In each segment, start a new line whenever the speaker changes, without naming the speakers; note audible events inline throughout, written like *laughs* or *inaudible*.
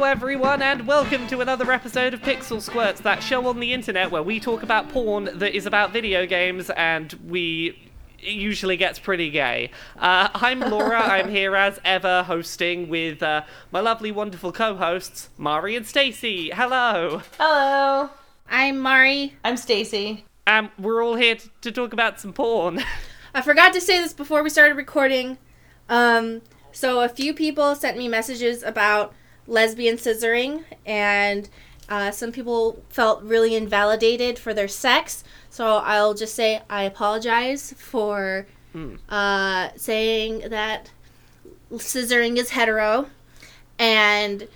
Hello, everyone, and welcome to another episode of Pixel Squirts, that show on the internet where we talk about porn that is about video games, and we it usually gets pretty gay. Uh, I'm Laura. *laughs* I'm here as ever, hosting with uh, my lovely, wonderful co-hosts Mari and Stacy. Hello.
Hello.
I'm Mari.
I'm Stacy.
Um, we're all here t- to talk about some porn. *laughs*
I forgot to say this before we started recording. Um, so a few people sent me messages about lesbian scissoring, and uh, some people felt really invalidated for their sex. So I'll just say I apologize for uh, saying that scissoring is hetero, and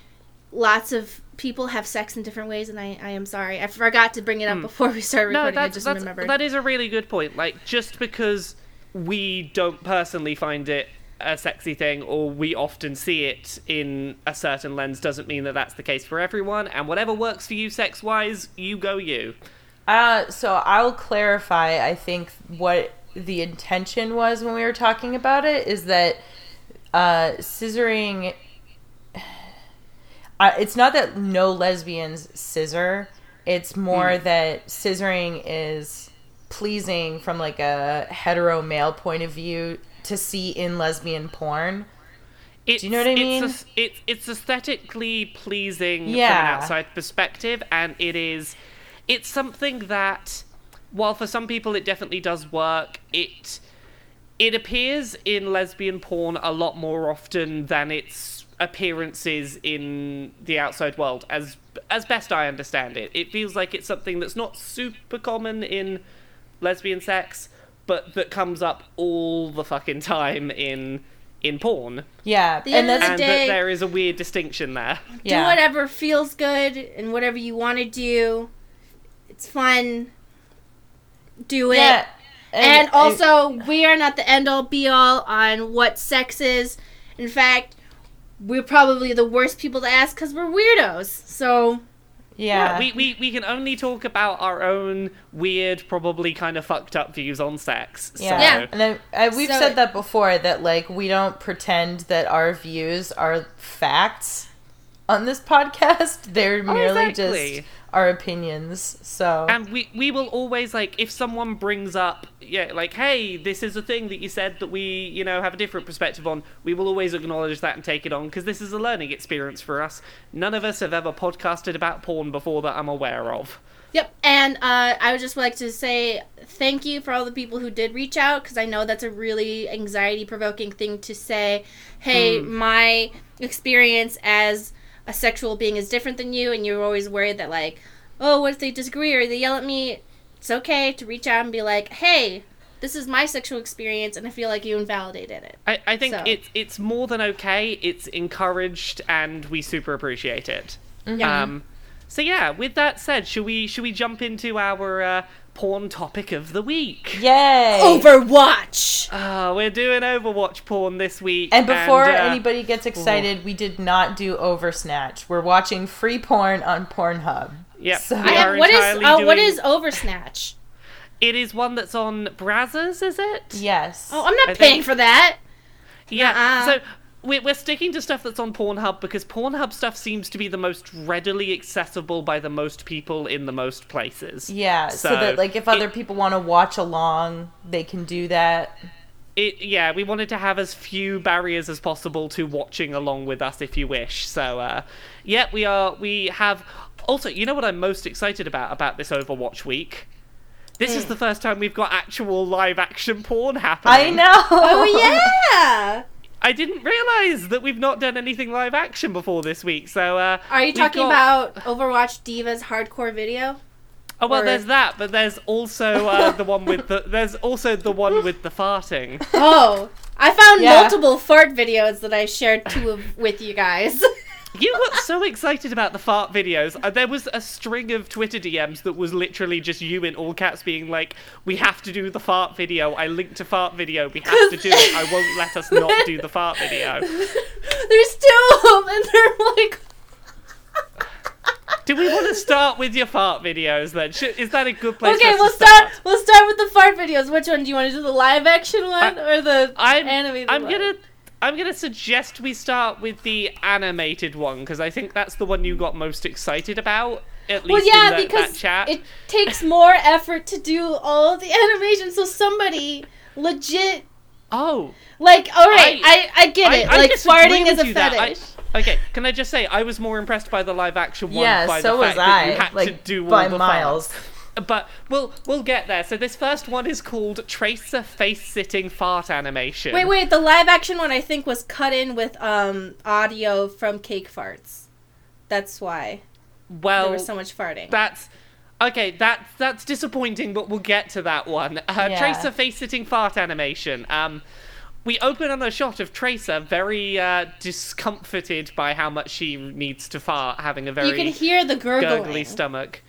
lots of people have sex in different ways, and I, I am sorry. I forgot to bring it up before we started
no,
recording. I
that's,
just
that's
remembered.
that is a really good point. Like, just because we don't personally find it a sexy thing, or we often see it in a certain lens, doesn't mean that that's the case for everyone. And whatever works for you, sex-wise, you go you.
Uh, so I'll clarify. I think what the intention was when we were talking about it is that uh, scissoring. *sighs* Uh, it's not that no lesbians scissor. It's more that scissoring is pleasing from like a hetero male point of view to see in lesbian porn.
It's,
you know what I
it's
mean?
aes- it's it's aesthetically pleasing from an outside perspective, and it is it's something that, while for some people it definitely does work, it it appears in lesbian porn a lot more often than its appearances in the outside world as as best I understand it. It feels like it's something that's not super common in lesbian sex, but that comes up all the fucking time in in porn.
Yeah,
The
and
end of
that's
And
the
that
day-
there is a weird distinction there.
yeah.
do whatever feels good and whatever you want to do. It's fun. Do it.
Yeah,
And,
I-
also, we are not the end all be all on what sex is. In fact, we're probably the worst people to ask because we're weirdos. So,
yeah,
We, we we can only talk about our own weird, probably kind of fucked up views on sex.
Yeah,
So,
Yeah.
and I, I, uh, we've
So-
said that before that like we don't pretend that our views are facts on this *laughs* podcast. They're oh, merely
Oh, exactly.
just our opinions. So
And we we will always like if someone brings up yeah like hey this is a thing that you said that we you know have a different perspective on we will always acknowledge that and take it on because this is a learning experience for us. None of us have ever podcasted about porn before that I'm aware of.
yep. And uh, I would just like to say thank you for all the people who did reach out because I know that's a really anxiety provoking thing to say. Hey, my experience as a sexual being is different than you, and you're always worried that, like, oh, what if they disagree or they yell at me? It's okay to reach out and be like, hey, this is my sexual experience, and I feel like you invalidated it.
I, I think
So-
it's it's more than okay. It's encouraged and we super appreciate it.
Yeah.
Um, so yeah, with that said, should we should we jump into our uh, porn topic of the week?
yay!
Overwatch!
Uh, we're doing Overwatch porn this week.
and before
uh,
anybody gets excited, we did not do Oversnatch. We're watching free porn on Pornhub.
Yep.
So-
we
I have,
are
what is
entirely
uh,
doing-
is Oversnatch?
It is one that's on Brazzers, is it?
Yes.
Oh, I'm not
I
paying
think-
for that.
Yeah.
Nuh-uh.
So we're, we're sticking to stuff that's on Pornhub because Pornhub stuff seems to be the most readily accessible by the most people in the most places.
yeah, so,
So,
that like if
it-
other people want to watch along, they can do that.
It, yeah, we wanted to have as few barriers as possible to watching along with us if you wish. So, uh, yeah, we are. We have. Also, you know what I'm most excited about about this Overwatch week? This is the first time we've got actual live action porn happening.
I know.
Oh yeah. *laughs*
I didn't realize that we've not done anything live action before this week. So, uh,
Are you talking
got-
about Overwatch Diva's hardcore video?
Oh well,
or-
there's that, but there's also uh, the one with the. *laughs* There's also the one with the farting.
Oh, I found
Yeah.
multiple fart videos that I shared two of with you guys. *laughs*
You got so excited about the fart videos. Uh, there was a string of Twitter DMs that was literally just you in all caps being like, "We have to do the fart video. I linked to fart video. We have to do it. I won't let us not do the fart video." *laughs*
There's two of them, and they're like,
Do we want to start with your fart videos then? Is that a good place?
okay, we'll
to
start. We'll start with the fart videos. Which one do you want to do? The live action one
I-
or the
I'm, I'm
one?
gonna. I'm gonna suggest we start with the animated one because I think that's the one you got most excited about. At
Well,
least
yeah,
in that,
because
that chat.
it takes more effort to do all the *laughs* animation. So somebody legit,
oh,
like, all right, I,
I-
I, get
I,
it.
I
like
disagree
farting is a
you. I-
fetish.
okay, can I just say I was more impressed by the live action one
Yeah,
by
so
the
was
fact that you
I,
had to
like,
do all
by
the
miles.
farts. But we'll we'll get there. So this first one is called Tracer face sitting fart animation.
Wait, wait. The live action one I think was cut in with um audio from Cake Farts. That's why
Well,
there was so much farting.
That's okay. That's that's disappointing, but we'll get to that one. Uh,
Yeah.
Tracer face sitting fart animation. Um, we open on a shot of Tracer, very uh, discomforted by how much she needs to fart, having a very
you can hear the gurgling.
gurgly stomach.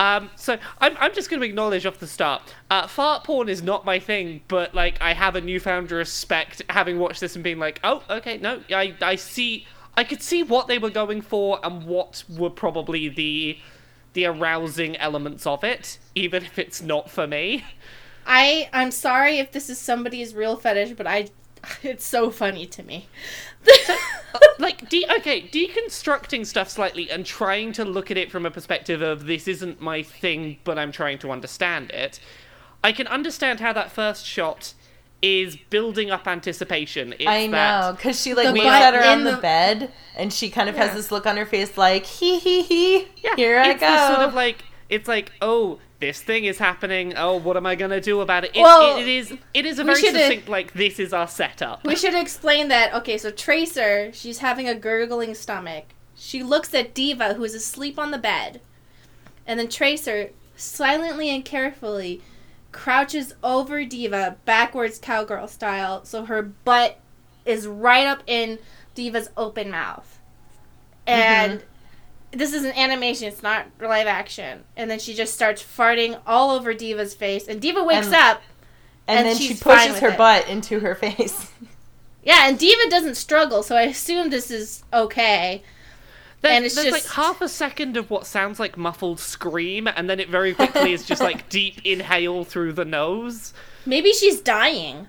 Um, so I'm, I'm just going to acknowledge off the start, uh, fart porn is not my thing, but like I have a newfound respect having watched this and being like, oh, okay, no, I, I see, I could see what they were going for and what were probably the, the arousing elements of it, even if it's not for me.
I I'm sorry if this is somebody's real fetish, but I *laughs* it's so funny to me. *laughs*
Uh, like de- okay deconstructing stuff slightly and trying to look at it from a perspective of this isn't my thing but i'm trying to understand it i can understand how that first shot is building up anticipation it's
I know, because she like
The
looks her on the,
the-
bed, and she kind of
Yeah.
has this look on her face, like hee hee hee.
yeah
Here I
it's
go.
this sort of like it's like oh this thing is happening oh what am i gonna do about it, it,
Well,
it is it is a very succinct like this is our setup
We should explain that. Okay, so Tracer, she's having a gurgling stomach. She looks at Diva, who is asleep on the bed. And then Tracer, silently and carefully, crouches over Diva, backwards cowgirl style, so her butt is right up in Diva's open mouth. Mm-hmm. And this is an animation, it's not live action. And then she just starts farting all over Diva's face. And Diva wakes
And-
up.
and,
and
then she
she's fine
pushes
with
her
it.
butt into her *laughs* face.
Yeah, and Diva doesn't struggle, so I assume this is okay.
There's,
And it's
there's like
just-
half a second of what sounds like muffled scream, and then it very quickly is just like *laughs* deep inhale through the nose.
Maybe she's dying.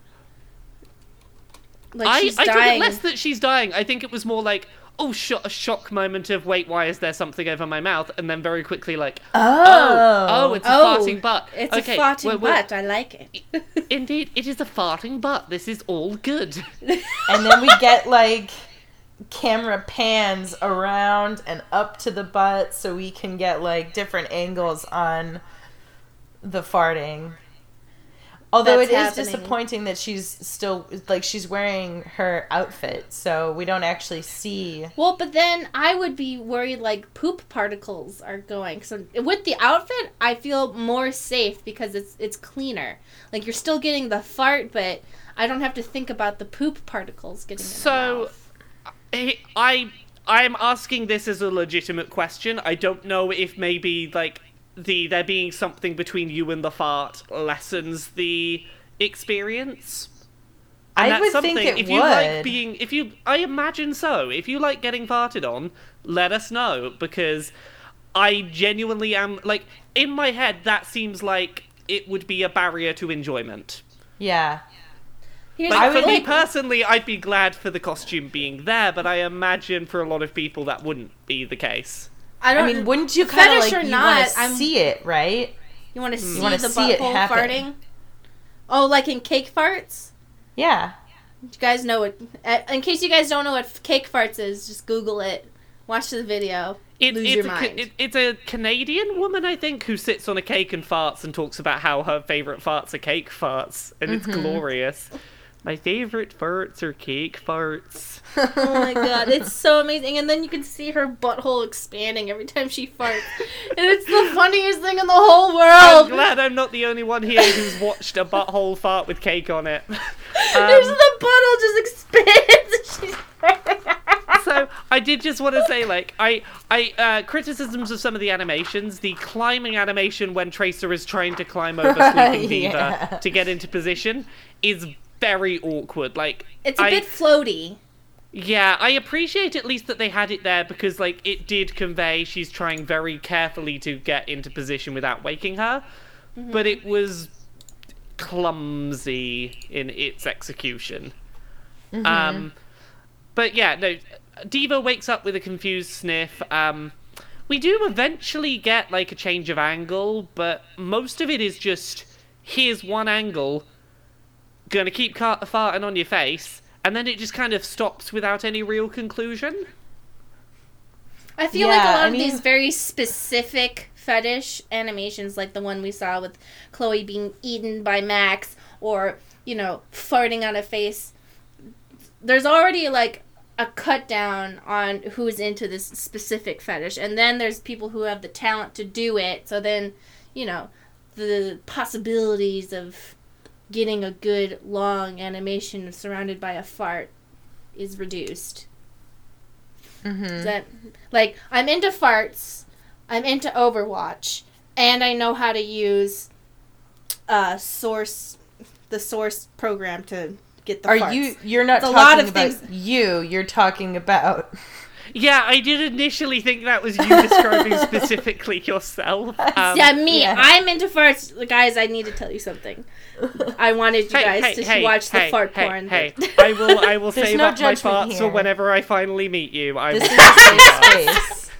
Like
I,
she's
I took it
dying.
less that she's dying. I think it was more like, oh, sh- a shock moment of, wait, why is there something over my mouth? And then very quickly, like, oh, oh, oh it's a
oh,
farting butt.
It's
okay,
a farting
we're- we're-
butt. I like it.
Indeed, it is a farting butt. This is all good. *laughs*
and then we get like camera pans around and up to the butt so we can get like different angles on the farting. Although
That's
it is
happening.
disappointing that she's still like she's wearing her outfit, so we don't actually see.
well, but then I would be worried like poop particles are going. So with the outfit, I feel more safe because it's it's cleaner. Like you're still getting the fart, but I don't have to think about the poop particles getting in
So- I I I'm asking this as a legitimate question. I don't know if maybe like the there being something between you and the fart lessens the experience. And
I
that's
would
something
think it
if you like being if you I imagine so. If you like getting farted on, let us know because I genuinely am like in my head that seems like it would be a barrier to enjoyment.
Yeah.
Here's
Like
I
for
would
me
thing.
personally, I'd be glad for the costume being there, but I imagine for a lot of people that wouldn't be the case.
I
I
don't
mean, wouldn't you kind of
fetish
like
or
you
not,
want to
I'm-
see it, right?
You want to see
wanna
the
see
butthole farting? Oh, like in cake farts?
Yeah.
You guys know what? uh, In case you guys don't know what cake farts is, just Google it. Watch the video.
It,
Lose
it's,
your
a,
mind.
it, it's a Canadian woman, I think, who sits on a cake and farts and talks about how her favorite farts are cake farts, and it's
Mm-hmm.
glorious. My favorite farts are cake farts. *laughs*
oh my god, it's so amazing. And then you can see her butthole expanding every time she farts. And it's the funniest thing in the whole world.
I'm glad I'm not the only one here who's watched a butthole fart with cake on it. *laughs*
There's
Um,
the butthole just expands. and she's
so I did just want to say, like, I, I, uh, criticisms of some of the animations. The climbing animation when Tracer is trying to climb over *laughs* Sleeping
Yeah.
to get into position is very awkward. Like,
It's a
I,
bit floaty.
yeah, I appreciate at least that they had it there because, like, it did convey she's trying very carefully to get into position without waking her, but it was clumsy in its execution. Um, but yeah, no. Diva wakes up with a confused sniff. Um, we do eventually get like a change of angle, but most of it is just here's one angle, gonna keep car- farting on your face, and then it just kind of stops without any real conclusion.
I feel like a lot
I
of these very specific fetish animations, like the one we saw with Chloe being eaten by Max, or you know, farting on a face. There's already like a cut down on who's into this specific fetish, and then there's people who have the talent to do it. So then, you know, the possibilities of getting a good long animation surrounded by a fart is reduced.
Mm-hmm.
That like I'm into farts, I'm into Overwatch, and I know how to use uh source the source program to get the
Are
farts.
you? You're not
It's a
talking
lot of
about
things-
you. You're talking about.
Yeah, I did initially think that was you describing *laughs* specifically yourself. Um,
yeah, me.
yeah.
I'm into farts, guys. I need to tell you something. I wanted you
Hey,
guys
hey,
to
hey,
watch the
hey,
fart
hey,
porn.
Hey,
that- *laughs*
I will. I will
There's
save
no
up my
judgment
farts for
here.
whenever I finally meet you. I
This
will.
is a safe space.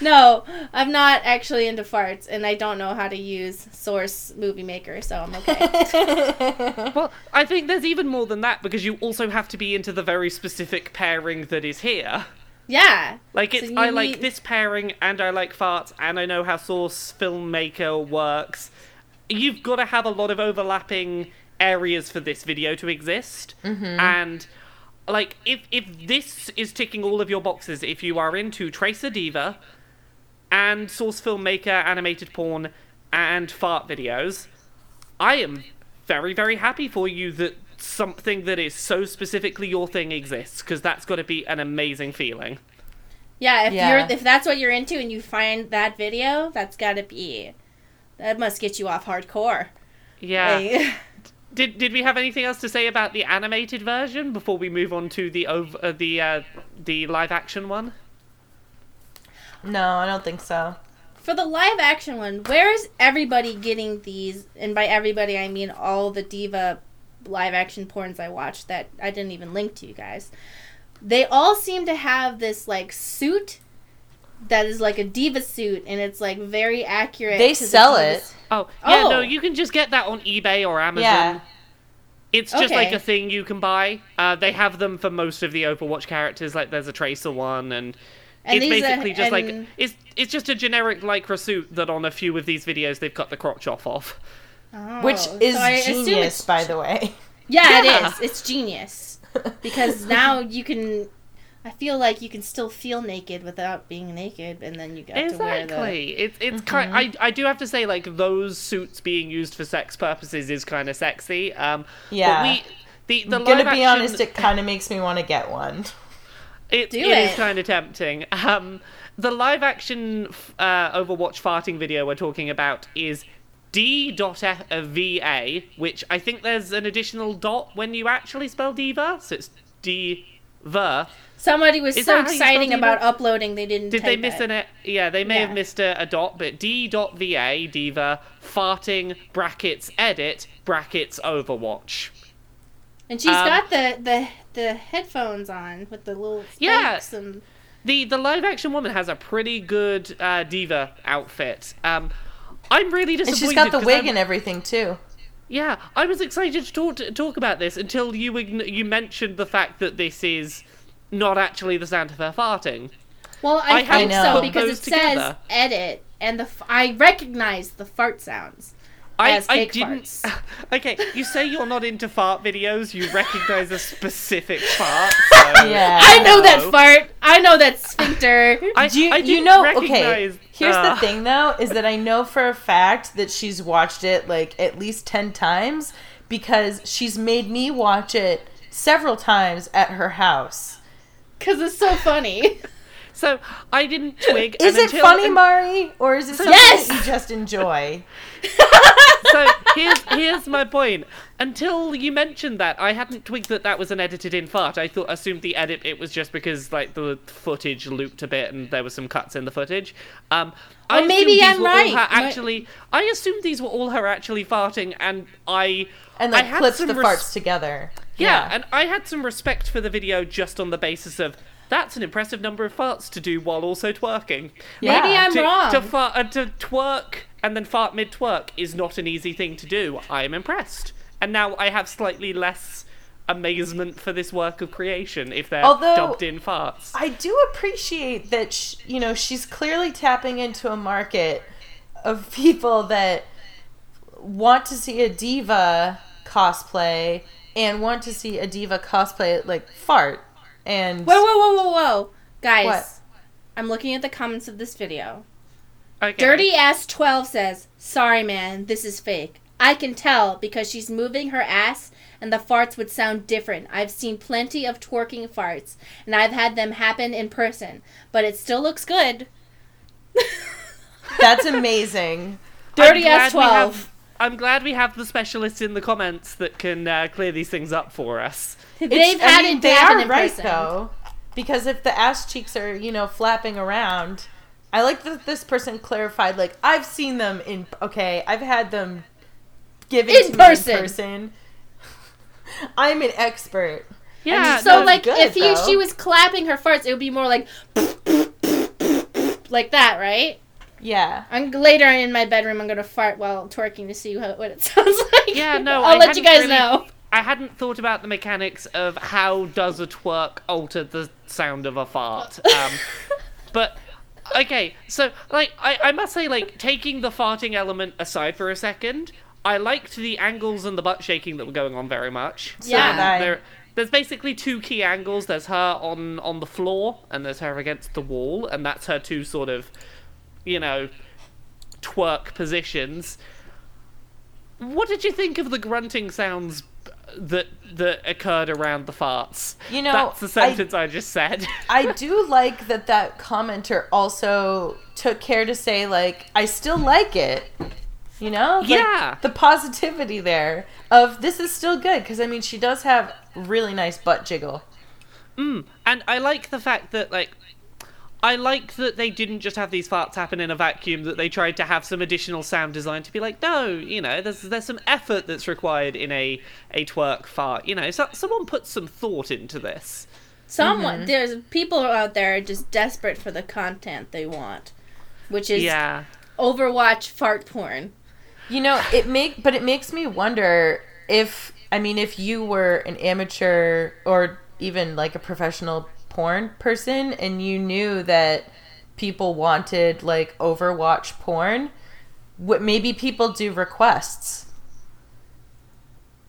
No, I'm not actually into farts, and I don't know how to use Source Movie Maker, so I'm okay. *laughs*
Well, I think there's even more than that because you also have to be into the very specific pairing that is here.
yeah.
Like it's
you
I like this pairing and I like farts and I know how Source Filmmaker works. You've got to have a lot of overlapping areas for this video to exist. Mm-hmm. And like if if this is ticking all of your boxes if you are into Tracer Diva and Source Filmmaker animated porn and fart videos, I am very very happy for you that something that is so specifically your thing exists because that's got to be an amazing feeling.
Yeah, if
Yeah.
you're if that's what you're into and you find that video, that's got to be that must get you off hardcore.
Yeah.
Like- *laughs*
Did did we have anything else to say about the animated version before we move on to the ov- uh, the uh, the live action one?
No, I don't think so.
For the live action one, where is everybody getting these? And by everybody, I mean all the diva live action porns I watched that I didn't even link to you guys. They all seem to have this like suit that is like a diva suit, and it's like very accurate.
They
to the
sell it.
Oh yeah, no,
Oh.
you can just get that on eBay or Amazon.
Yeah.
It's just like a thing you can buy. Uh, they have them for most of the Overwatch characters. Like there's a Tracer one, and,
And
it's
these are-
basically just like it's it's just a generic lycra suit that on a few of these videos they've cut the crotch off of.
Oh,
Which is
so
genius, by the way.
Yeah,
Yeah.
it is. It's genius because *laughs* now you can. I feel like you can still feel naked without being naked, and then you got to wear the.
Exactly. It's it's kind. I I do have to say like those suits being used for sex purposes is kind of sexy. Um.
Yeah.
But we. The, the
I'm gonna
live
be
action-
honest, it kind of makes me want to get one.
It,
Do
it is kind of tempting. Um, the live action uh, Overwatch farting video we're talking about is D.VA, which I think there's an additional dot when you actually spell diva, so it's D-ver.
Somebody was
Is
so
that how you spell
exciting
diva?
about uploading, they didn't.
Did they
type
miss
it.
an it? Yeah, they may
Yeah.
have missed a, a dot, but D.VA, diva, farting, brackets, edit, brackets, Overwatch.
And she's
Um,
got the, the the headphones on with the little
Yeah.
spikes and
The the live action woman has a pretty good uh, diva outfit. Um, I'm really disappointed.
And she's got the
'cause
wig
I'm-
and everything too.
Yeah, I was excited to talk to talk about this until you ign- you mentioned the fact that this is not actually the sound of her farting.
Well,
I
I, think so because it says edit, and the f- I recognize the fart sounds
I, I didn't.
farts. *laughs*
okay, you say you're not into fart videos. You recognize a specific *laughs* fart. So
Yeah.
I know that fart. I know that sphincter. *laughs*
I,
Do you,
I
you know? Okay, here's
uh,
the thing though, is that I know for a fact that she's watched it like at least ten times because she's made me watch it several times at her house.
Because it's so funny.
So I didn't twig.
Is it funny, Mari, or is it something
Yes!
that you just enjoy? *laughs* *laughs*
so here's here's my point. Until you mentioned that, I hadn't twigged that that was an edited in fart. I thought assumed the edit it was just because like the footage looped a bit and there were some cuts in the footage. Um, I
maybe I'm right.
Her actually, I assumed these were all her actually farting, and I
And
I
like
had
clips the
res-
farts together.
Yeah,
Yeah.
and I had some respect for the video just on the basis of that's an impressive number of farts to do while also twerking.
Yeah.
Maybe I'm
to,
wrong.
To, fart, uh, to twerk and then fart mid twerk is not an easy thing to do. I am impressed. And now I have slightly less amazement for this work of creation if they're
Although-
dubbed in farts.
I do appreciate that sh- you know she's clearly tapping into a market of people that want to see a diva cosplay and want to see a diva cosplay like fart and
Whoa, whoa, whoa, whoa, whoa. Guys,
What?
I'm looking at the comments of this video.
Okay.
Dirty ass 12 says, Sorry, man, this is fake. I can tell because she's moving her ass and the farts would sound different. I've seen plenty of twerking farts and I've had them happen in person, but it still looks good. *laughs*
that's amazing.
Dirty
I'm
ass
glad we
12.
Have- I'm glad we have the specialists in the comments that can uh, clear these things up for us.
They've
It's-
had
I mean,
it
they
happen
are
in
right
person.
though because if the ass cheeks are you know flapping around I like that this person clarified like I've seen them in okay I've had them given
In
to
person.
me in person *laughs* I'm an expert
Yeah,
So, like,
good,
if you, she was clapping her farts, it would be more like *laughs* like that, right?
Yeah
I'm later in my bedroom. I'm gonna fart while twerking to see how, what it *laughs* sounds like.
Yeah, no,
I'll
I
let you guys
really-
know.
I hadn't thought about the mechanics of how does a twerk alter the sound of a fart. *laughs* Um, but okay, so like I, I must say, like taking the farting element aside for a second, I liked the angles and the butt shaking that were going on very much.
Yeah.
did I.
there, there's basically two key angles. There's her on on the floor, and there's her against the wall, and that's her two sort of, you know, twerk positions. What did you think of the grunting sounds that that occurred around the farts?
You know,
that's the
I-
sentence I, just said. *laughs*
I do like that that commenter also took care to say like I still like it. You know? Like,
Yeah.
The positivity there of this is still good because I mean she does have really nice butt jiggle.
Mm. And I like the fact that like I like that they didn't just have these farts happen in a vacuum. That they tried to have some additional sound design to be like, no, you know, there's there's some effort that's required in a a twerk fart. You know, so, someone put some thought into this.
Someone
Mm-hmm.
there's people out there just desperate for the content they want, which is
Yeah.
Overwatch fart porn.
You know, it make but it makes me wonder if I mean if you were an amateur or even like a professional porn person and you knew that people wanted like Overwatch porn, what maybe people do requests.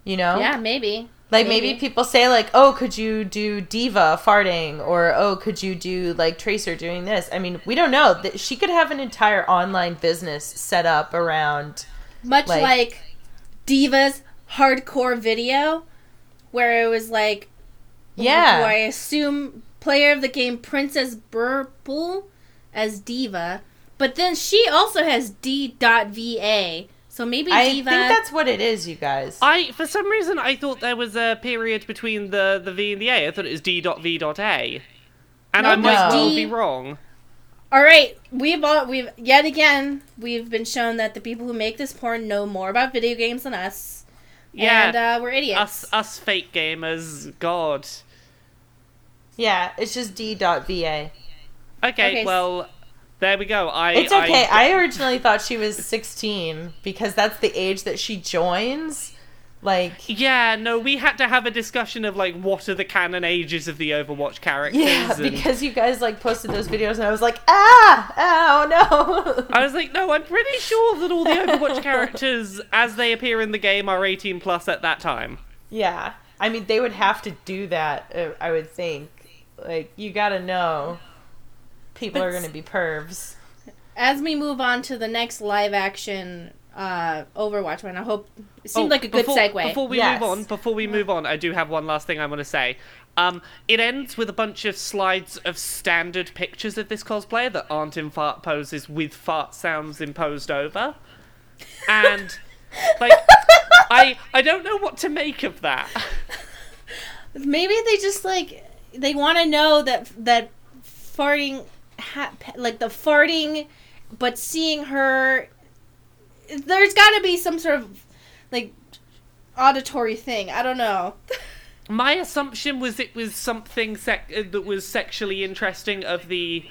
You know?
Yeah, maybe.
Like maybe. people say like, "Oh, could you do diva farting?" or "Oh, could you do like Tracer doing this?" I mean, we don't know. That she could have an entire online business set up around
Much
Like-
like, Diva's hardcore video, where it was like,
Yeah.
who I assume player of the game Princess Berpl as Diva, but then she also has D.Va. So maybe
I
Diva.
think that's what it is, you guys.
I for some reason I thought there was a period between the the V and the A. I thought it was D.V.A. And I
No,
might
no.
well
D-
be wrong.
All right, we've all, we've yet again we've been shown that the people who make this porn know more about video games than us.
Yeah.
and uh, we're idiots.
Us us fake gamers, God.
Yeah, it's just D.VA.
Okay,
Okay,
well, there we go. I
It's okay.
I,
I originally thought she was 16 because that's the age that she joins. Like,
yeah, no, we had to have a discussion of like what are the canon ages of the Overwatch characters.
yeah,
and
because you guys like posted those videos and I was like, ah, oh no. *laughs*
I was like, no, I'm pretty sure that all the Overwatch characters, as they appear in the game, are 18 plus at that time.
yeah, I mean they would have to do that. uh, I would think. Like, you gotta know, people are gonna be pervs.
As we move on to the next live action uh, Overwatch one, I hope it seemed
Oh,
like a good
before,
segue.
Before we
Yes.
move on, before we move on, I do have one last thing I want to say. Um, it ends with a bunch of slides of standard pictures of this cosplayer that aren't in fart poses with fart sounds imposed over, and like I I don't know what to make of that. *laughs*
Maybe they just like they want to know that that farting, ha- like the farting, but seeing her. There's got to be some sort of like auditory thing. I don't know.
my assumption was it was something sec- uh, that was sexually interesting of the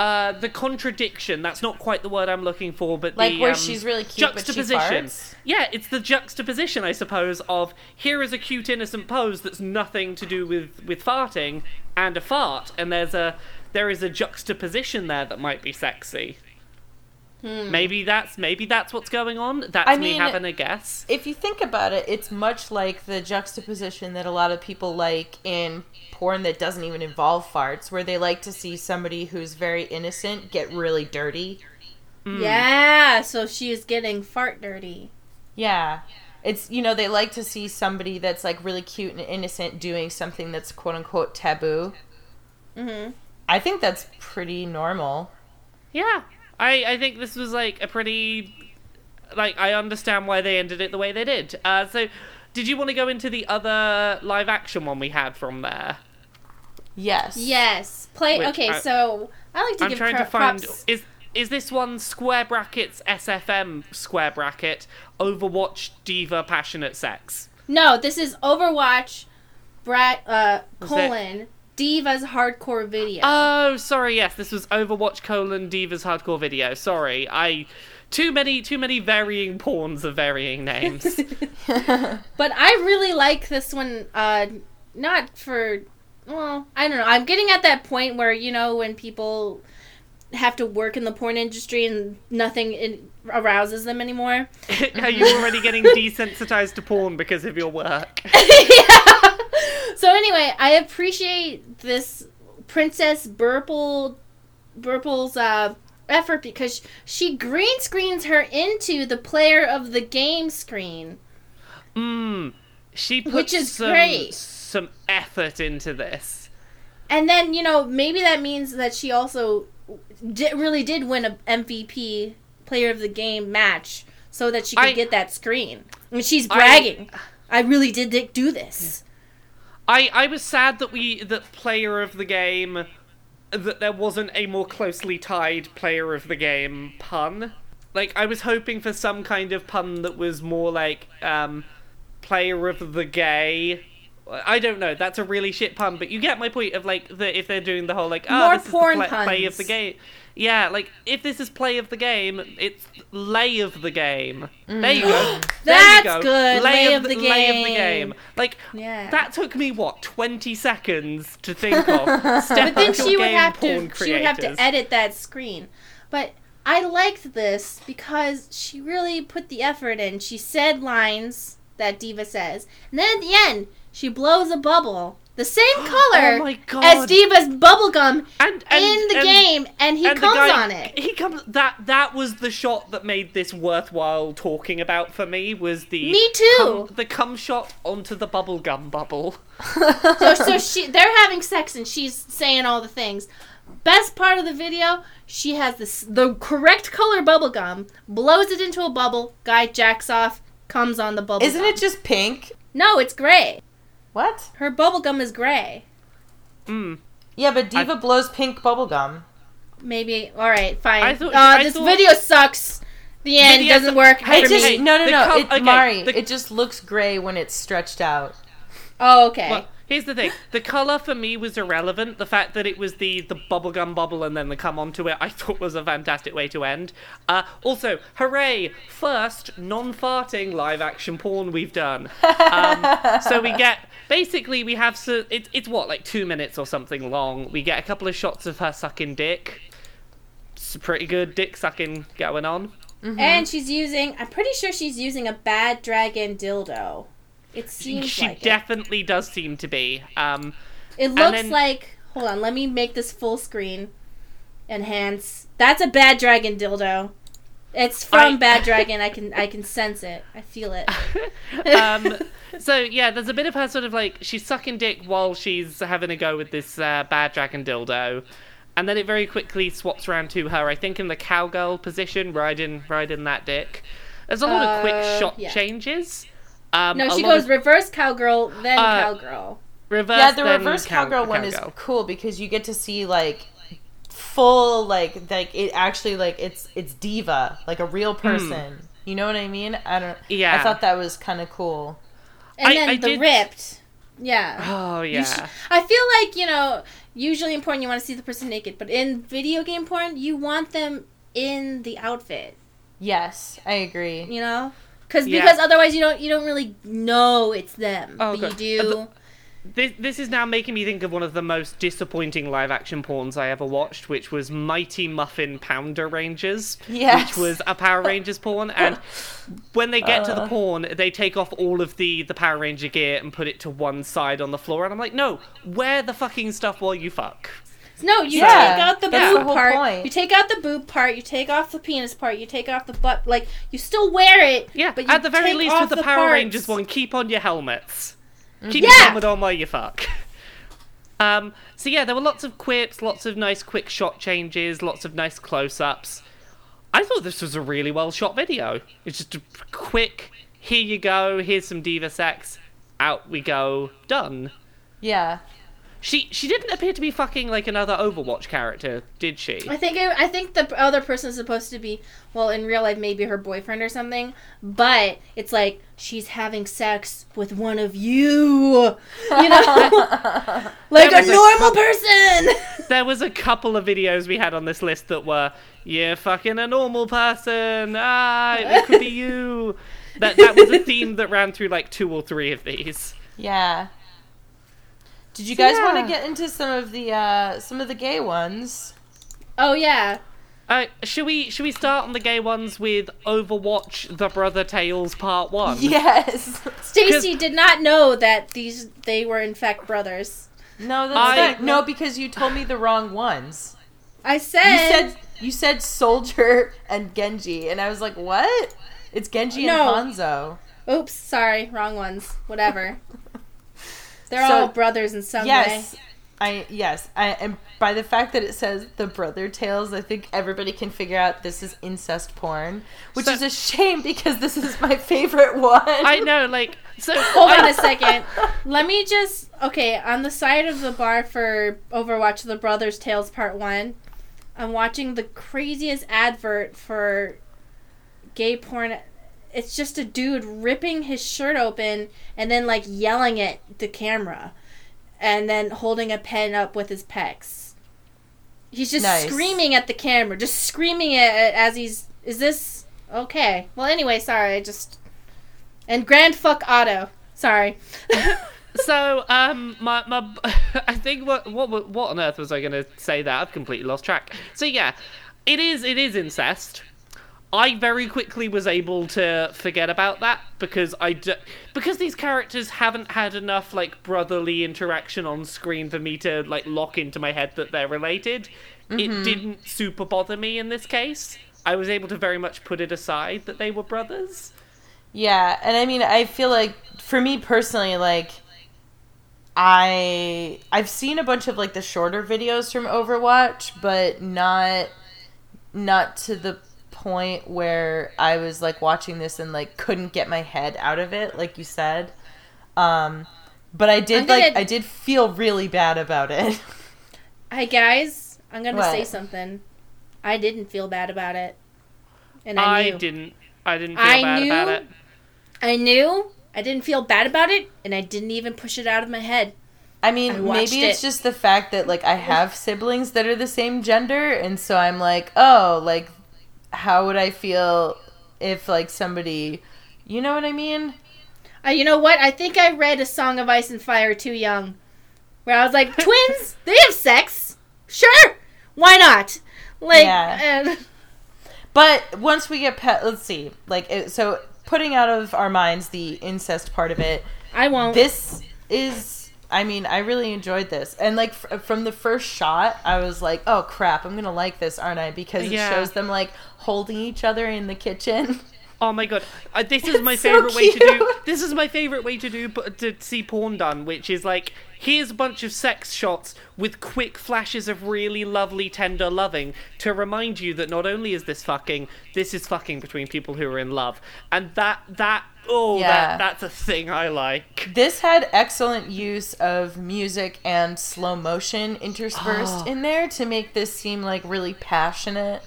uh the contradiction that's not quite the word i'm looking for but
Like
the,
where
um,
she's really cute, but she
juxtaposition
farts?
yeah it's the juxtaposition i suppose of here is a cute innocent pose that's nothing to do with with farting and a fart and there's a there is a juxtaposition there that might be sexy maybe that's maybe that's what's going on that's
I
me having a guess
if you think about it, it's much like the juxtaposition that a lot of people like in porn that doesn't even involve farts, where they like to see somebody who's very innocent get really dirty.
Yeah, so she is getting fart dirty.
Yeah. It's, you know, they like to see somebody that's like really cute and innocent doing something that's quote unquote taboo.
Mm-hmm.
I think that's pretty normal.
Yeah, I I think this was like a pretty like I understand why they ended it the way they did. Uh, so, did you want to go into the other live action one we had from there?
Yes.
Yes. Play.
Which
okay,
I-
so I like to give props.
I'm
give
trying
pro-
to find
props.
is is this one square brackets SFM square bracket Overwatch Diva Passionate Sex?
No, this is Overwatch. Brat. Uh,
Was it-
colon. Diva's hardcore video.
Oh, sorry. Yes, this was Overwatch colon Divas hardcore video. Sorry, I too many too many varying pawns of varying names. *laughs* *laughs*
But I really like this one. Uh, not for. Well, I don't know. I'm getting at that point where you know when people have to work in the porn industry and nothing in, arouses them anymore. *laughs*
Are you already getting desensitized to porn because of your work?
yeah. So anyway, I appreciate this Princess Berpl Berpl's uh, effort because she green screens her into the player of the game screen.
Mmm. She put
Which is
some,
great.
some effort into this.
And then, you know, maybe that means that she also di- really did win a MVP player of the game match so that she could
I-
get that screen. And she's bragging. I, really did do this.
I, I was sad that we that player of the game that there wasn't a more closely tied player of the game pun. Like I was hoping for some kind of pun that was more like um player of the gay. I don't know. That's a really shit pun, but you get my point of like the if they're doing the whole like oh
More
this
porn
is the pla- play of the
puns.
Game. Yeah, like if this is play of the game, it's lay of the game. Mm. There you go. *gasps* There you
That's
go.
good. Lay of the
Lay of the
game.
game. Like
Yeah.
that took me what twenty seconds to *laughs* think of.
But then she would have to she would have to edit that screen. But I liked this because she really put the effort in. She said lines that Diva says. And then at the end, she blows a bubble. The same *gasps* oh color
Oh my God.
as Diva's bubblegum
And, and
in the
and-
game and he
and the
comes
guy-
on it.
He comes. That that was the shot that made this worthwhile talking about for me. Was the
Me too.
cum- the cum shot onto the bubblegum bubble.
so, so she they're having sex and she's saying all the things. Best part of the video, she has this the correct color bubble gum, blows it into a bubble, guy jacks off, comes on the bubble.
Isn't
gum.
it just pink?
No, it's gray.
What?
Her bubble gum is gray.
Mm.
Yeah, but Diva blows pink bubblegum.
Maybe all right, fine.
I thought-
uh,
I
this
thought-
video sucks. The end
Video
doesn't
su-
work
Hey,
It
for
just
me.
no no no.
col-
it,
okay,
Mari,
the-
it just looks gray when it's stretched out.
Oh, okay.
Well, here's the thing: the color for me was irrelevant. The fact that it was the the bubblegum bubble and then the come onto it, I thought was a fantastic way to end. Uh, also, hooray! First non-farting live-action porn we've done. *laughs* Um, so we get basically we have so it's it's what like two minutes or something long. We get a couple of shots of her sucking dick. It's a pretty good dick sucking going on.
And she's using. I'm pretty sure she's using a bad dragon dildo. It seems
she
like it.
definitely does seem to be. Um,
It looks
then-
like. Hold on, let me make this full screen. Enhance. That's a bad dragon dildo. It's from
I-
Bad Dragon. I can I can sense it. I feel it. *laughs*
um, so yeah, there's a bit of her sort of like she's sucking dick while she's having a go with this uh, bad dragon dildo, and then it very quickly swaps around to her. I think in the cowgirl position, riding riding that dick. There's a lot of quick
Uh,
shot
yeah.
changes. Um,
No, she goes
of
reverse cowgirl, then
Uh,
cowgirl.
reverse.
yeah, the
then
reverse
cow-
cowgirl one is cool because you get to see like full like like it actually like it's it's diva like a real person. You know what I mean? I don't.
Hmm. Yeah.
I thought that was kind of cool.
And
I-
then
I
the
did-
ripped. Yeah.
Oh yeah.
sh- I feel like, you know, usually in porn you want to see the person naked, but in video game porn, you want them in the outfit,
Yes, I agree.
you know? Cuz
Yeah.
because otherwise you don't you don't really know it's them.
Oh,
but
God.
you
Uh,
do.
This, this is now making me think of one of the most disappointing live action porns I ever watched, which was Mighty Muffin Pounder Rangers.
Yes.
Which was a Power Rangers porn. And when they get to the
Uh.
porn, they take off all of the, the Power Ranger gear and put it to one side on the floor. And I'm like, no, wear the fucking stuff while you fuck.
No, you
Yeah,
take out the
that's
boob
the
part.
point.
You take out the boob part. You take off the penis part. You take off the butt. Like you still wear it.
Yeah,
but you
at the very least with the,
the
Power
parts.
Rangers one, keep on your helmets. Keep
Yeah.
your helmet on while you fuck. *laughs* Um, so yeah, there were lots of quips, lots of nice quick shot changes, lots of nice close-ups. I thought this was a really well shot video. It's just a quick, here you go, here's some diva sex, out we go, done.
Yeah.
She she didn't appear to be fucking like another Overwatch character, did she?
I think it, I think the other person is supposed to be well in real life maybe her boyfriend or something, but it's like she's having sex with one of you, you know, *laughs* like a
was a
normal person. *laughs*
There was a couple of videos we had on this list that were, yeah, fucking a normal person. Ah, it could be you. That that was a theme that ran through like two or three of these. *laughs*
Yeah. Did you
So,
guys want to get into some of the uh some of the gay ones?
oh yeah,
Uh, should we should we start on the gay ones with Overwatch: The Brother Tales Part One? *laughs*
Yes.
Stacy did not know that these they were in fact brothers.
No, that's
I-
not, no because you told me the wrong ones.
I said
You
said,
said you said Soldier and Genji and I was like, "What?" It's Genji
No.
and Hanzo.
oops, sorry, wrong ones. Whatever. *laughs* They're
So-
all brothers in some way.
Yes.
way.
I yes, I and by the fact that it says the brother tales, I think everybody can figure out this is incest porn, which
So-
is a shame because this is my favorite one.
I know, like *laughs* so.
Hold on a second. *laughs* Let me just okay, on the side of the bar for Overwatch The Brothers Tales Part 1, I'm watching the craziest advert for gay porn. It's just a dude ripping his shirt open and then like yelling at the camera and then holding a pen up with his pecs. He's just
Nice.
screaming at the camera, just screaming at it as he's is this okay. Well, anyway, sorry, I just and Grand Fuck Auto. Sorry. *laughs*
So, um, my, my, *laughs* I think what, what, what on earth was I going to say that? I've completely lost track. So yeah, it is, it is incest. I very quickly was able to forget about that because I d- because these characters haven't had enough like brotherly interaction on screen for me to like lock into my head that they're related. It mm-hmm. didn't super bother me in this case. I was able to very much put it aside that they were brothers.
Yeah, and I mean, I feel like for me personally, like I I've seen a bunch of like the shorter videos from Overwatch, but not not to the point where I was like watching this and like couldn't get my head out of it, like you said. Um, but I did
gonna-
like I did feel really bad about it. *laughs*
Hi guys, I'm gonna
What?
say something. I didn't feel bad about it, and
I,
I knew.
didn't. I didn't feel
I
bad about
knew-
it.
I knew. I didn't feel bad about it, and I didn't even push it out of my head.
I mean,
I
maybe it's
it.
just the fact that like I have siblings that are the same gender, and so I'm like, oh, like, how would I feel if like somebody, you know what I mean?
Uh, you know what? I think I read A Song of Ice and Fire too young, where I was like, *laughs* twins, they have sex, sure, why not? Like,
Yeah.
and- *laughs*
But once we get pet, let's see, like, it, so putting out of our minds the incest part of it,
I won't.
this is. I mean, I really enjoyed this, and like f- from the first shot, I was like, "Oh crap, I'm gonna like this, aren't I?" Because it
Yeah.
shows them like holding each other in the kitchen. *laughs*
Oh my god, uh, this is my
It's so
favorite way to do. *laughs* This is my favorite way to do to see porn done, which is like here's a bunch of sex shots with quick flashes of really lovely, tender loving to remind you that not only is this fucking, this is fucking between people who are in love, and that that oh
Yeah.
that that's a thing I like.
This had excellent use of music and slow motion interspersed
Oh. *gasps*
in there to make this seem like really passionate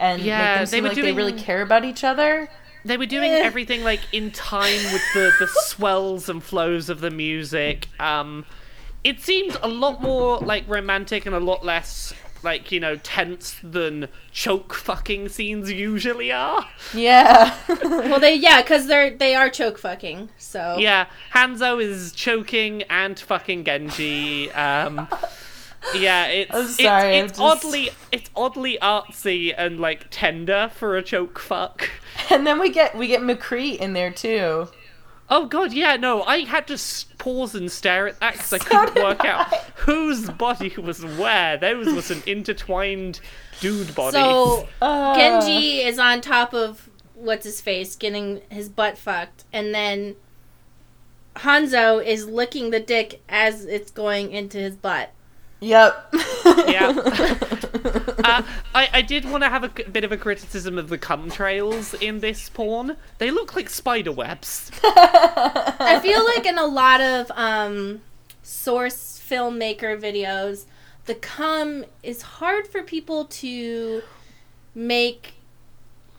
and
Yeah,
make them
they
seem
were
like they really care about each other.
they were doing
Eh.
everything like in time with the the *laughs* swells and flows of the music. Um, it seemed a lot more like romantic and a lot less like you know tense than choke fucking scenes usually are.
Yeah. *laughs*
Well, they yeah, because they're they are choke fucking. So
Yeah, Hanzo is choking and fucking Genji. Um, *laughs* yeah, *laughs* it's
I'm sorry, I'm
it's, it's
just-
oddly it's oddly artsy and like tender for a choke fuck. *laughs*
and then we get we get McCree in there too.
Oh god, yeah, no, I had to pause and stare at that because I *laughs* couldn't
did
work out whose body was where. Those was an intertwined dude body.
So
Uh,
Genji is on top of what's his face, getting his butt fucked, and then Hanzo is licking the dick as it's going into his butt.
Yep.
Yeah. *laughs* uh, I, I did want to have a bit of a criticism of the cum trails in this porn. They look like spider webs. *laughs*
I feel like in a lot of um, source filmmaker videos, the cum is hard for people to make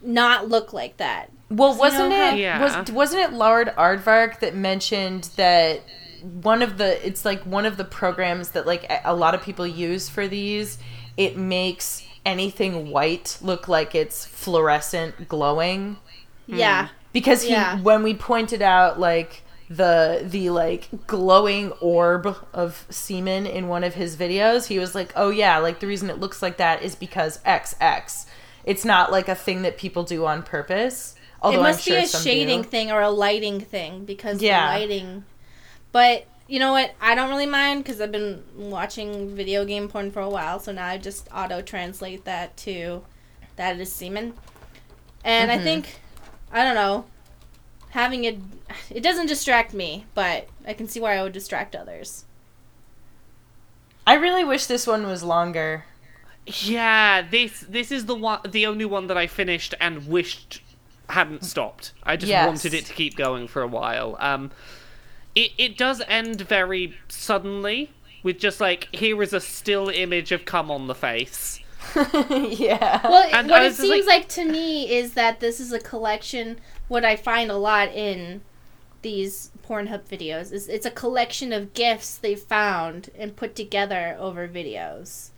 not look like that.
Well, wasn't
know
it
Yeah.
was wasn't it Lord Aardvark that mentioned that one of the it's like one of the programs that like a- a lot of people use for these it makes anything white look like it's fluorescent glowing
Yeah. Hmm.
because he
Yeah.
when we pointed out like the the like glowing orb of semen in one of his videos he was like oh yeah like the reason it looks like that is because xx it's not like a thing that people do on purpose although
it must
I'm sure
be a shading
do.
thing or a lighting thing because
Yeah.
the lighting. But you know what? I don't really mind because I've been watching video game porn for a while, so now I just auto translate that to that it is semen. And I
Mhm.
think I don't know having it it doesn't distract me, but I can see why I would distract others.
I really wish this one was longer
Yeah, this this is the one, the only one that I finished and wished hadn't stopped. I just
Yes.
wanted it to keep going for a while. Um, it it does end very suddenly with just like here is a still image of cum on the face. *laughs*
yeah
Well,
And
what it seems
like-
like to me is that this is a collection. What I find a lot in these Pornhub videos is it's a collection of gifts they found and put together over videos,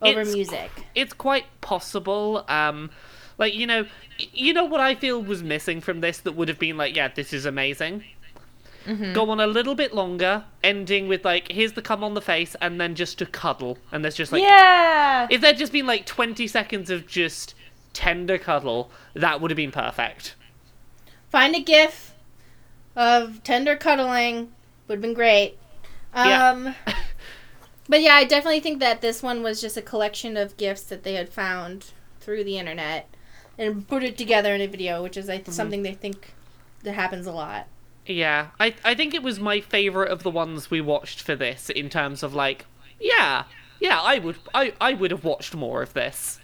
over
It's-
music.
It's quite possible. Um, like you know, you know what I feel was missing from this that would have been like, yeah, this is amazing. Go on a little bit longer, ending with like, here's the cum on the face, and then just a cuddle, and there's just like,
yeah
if there'd just been like 20 seconds of just tender cuddle, that would have been perfect.
Find a gif of tender cuddling would have been great.
Yeah.
Um, *laughs* but yeah, I definitely think that this one was just a collection of gifts that they had found through the internet and put it together in a video, which is I
Mm-hmm.
something they think that happens a lot.
Yeah, I I think it was my favorite of the ones we watched for this in terms of like, yeah, yeah, I would I I would have watched more of this.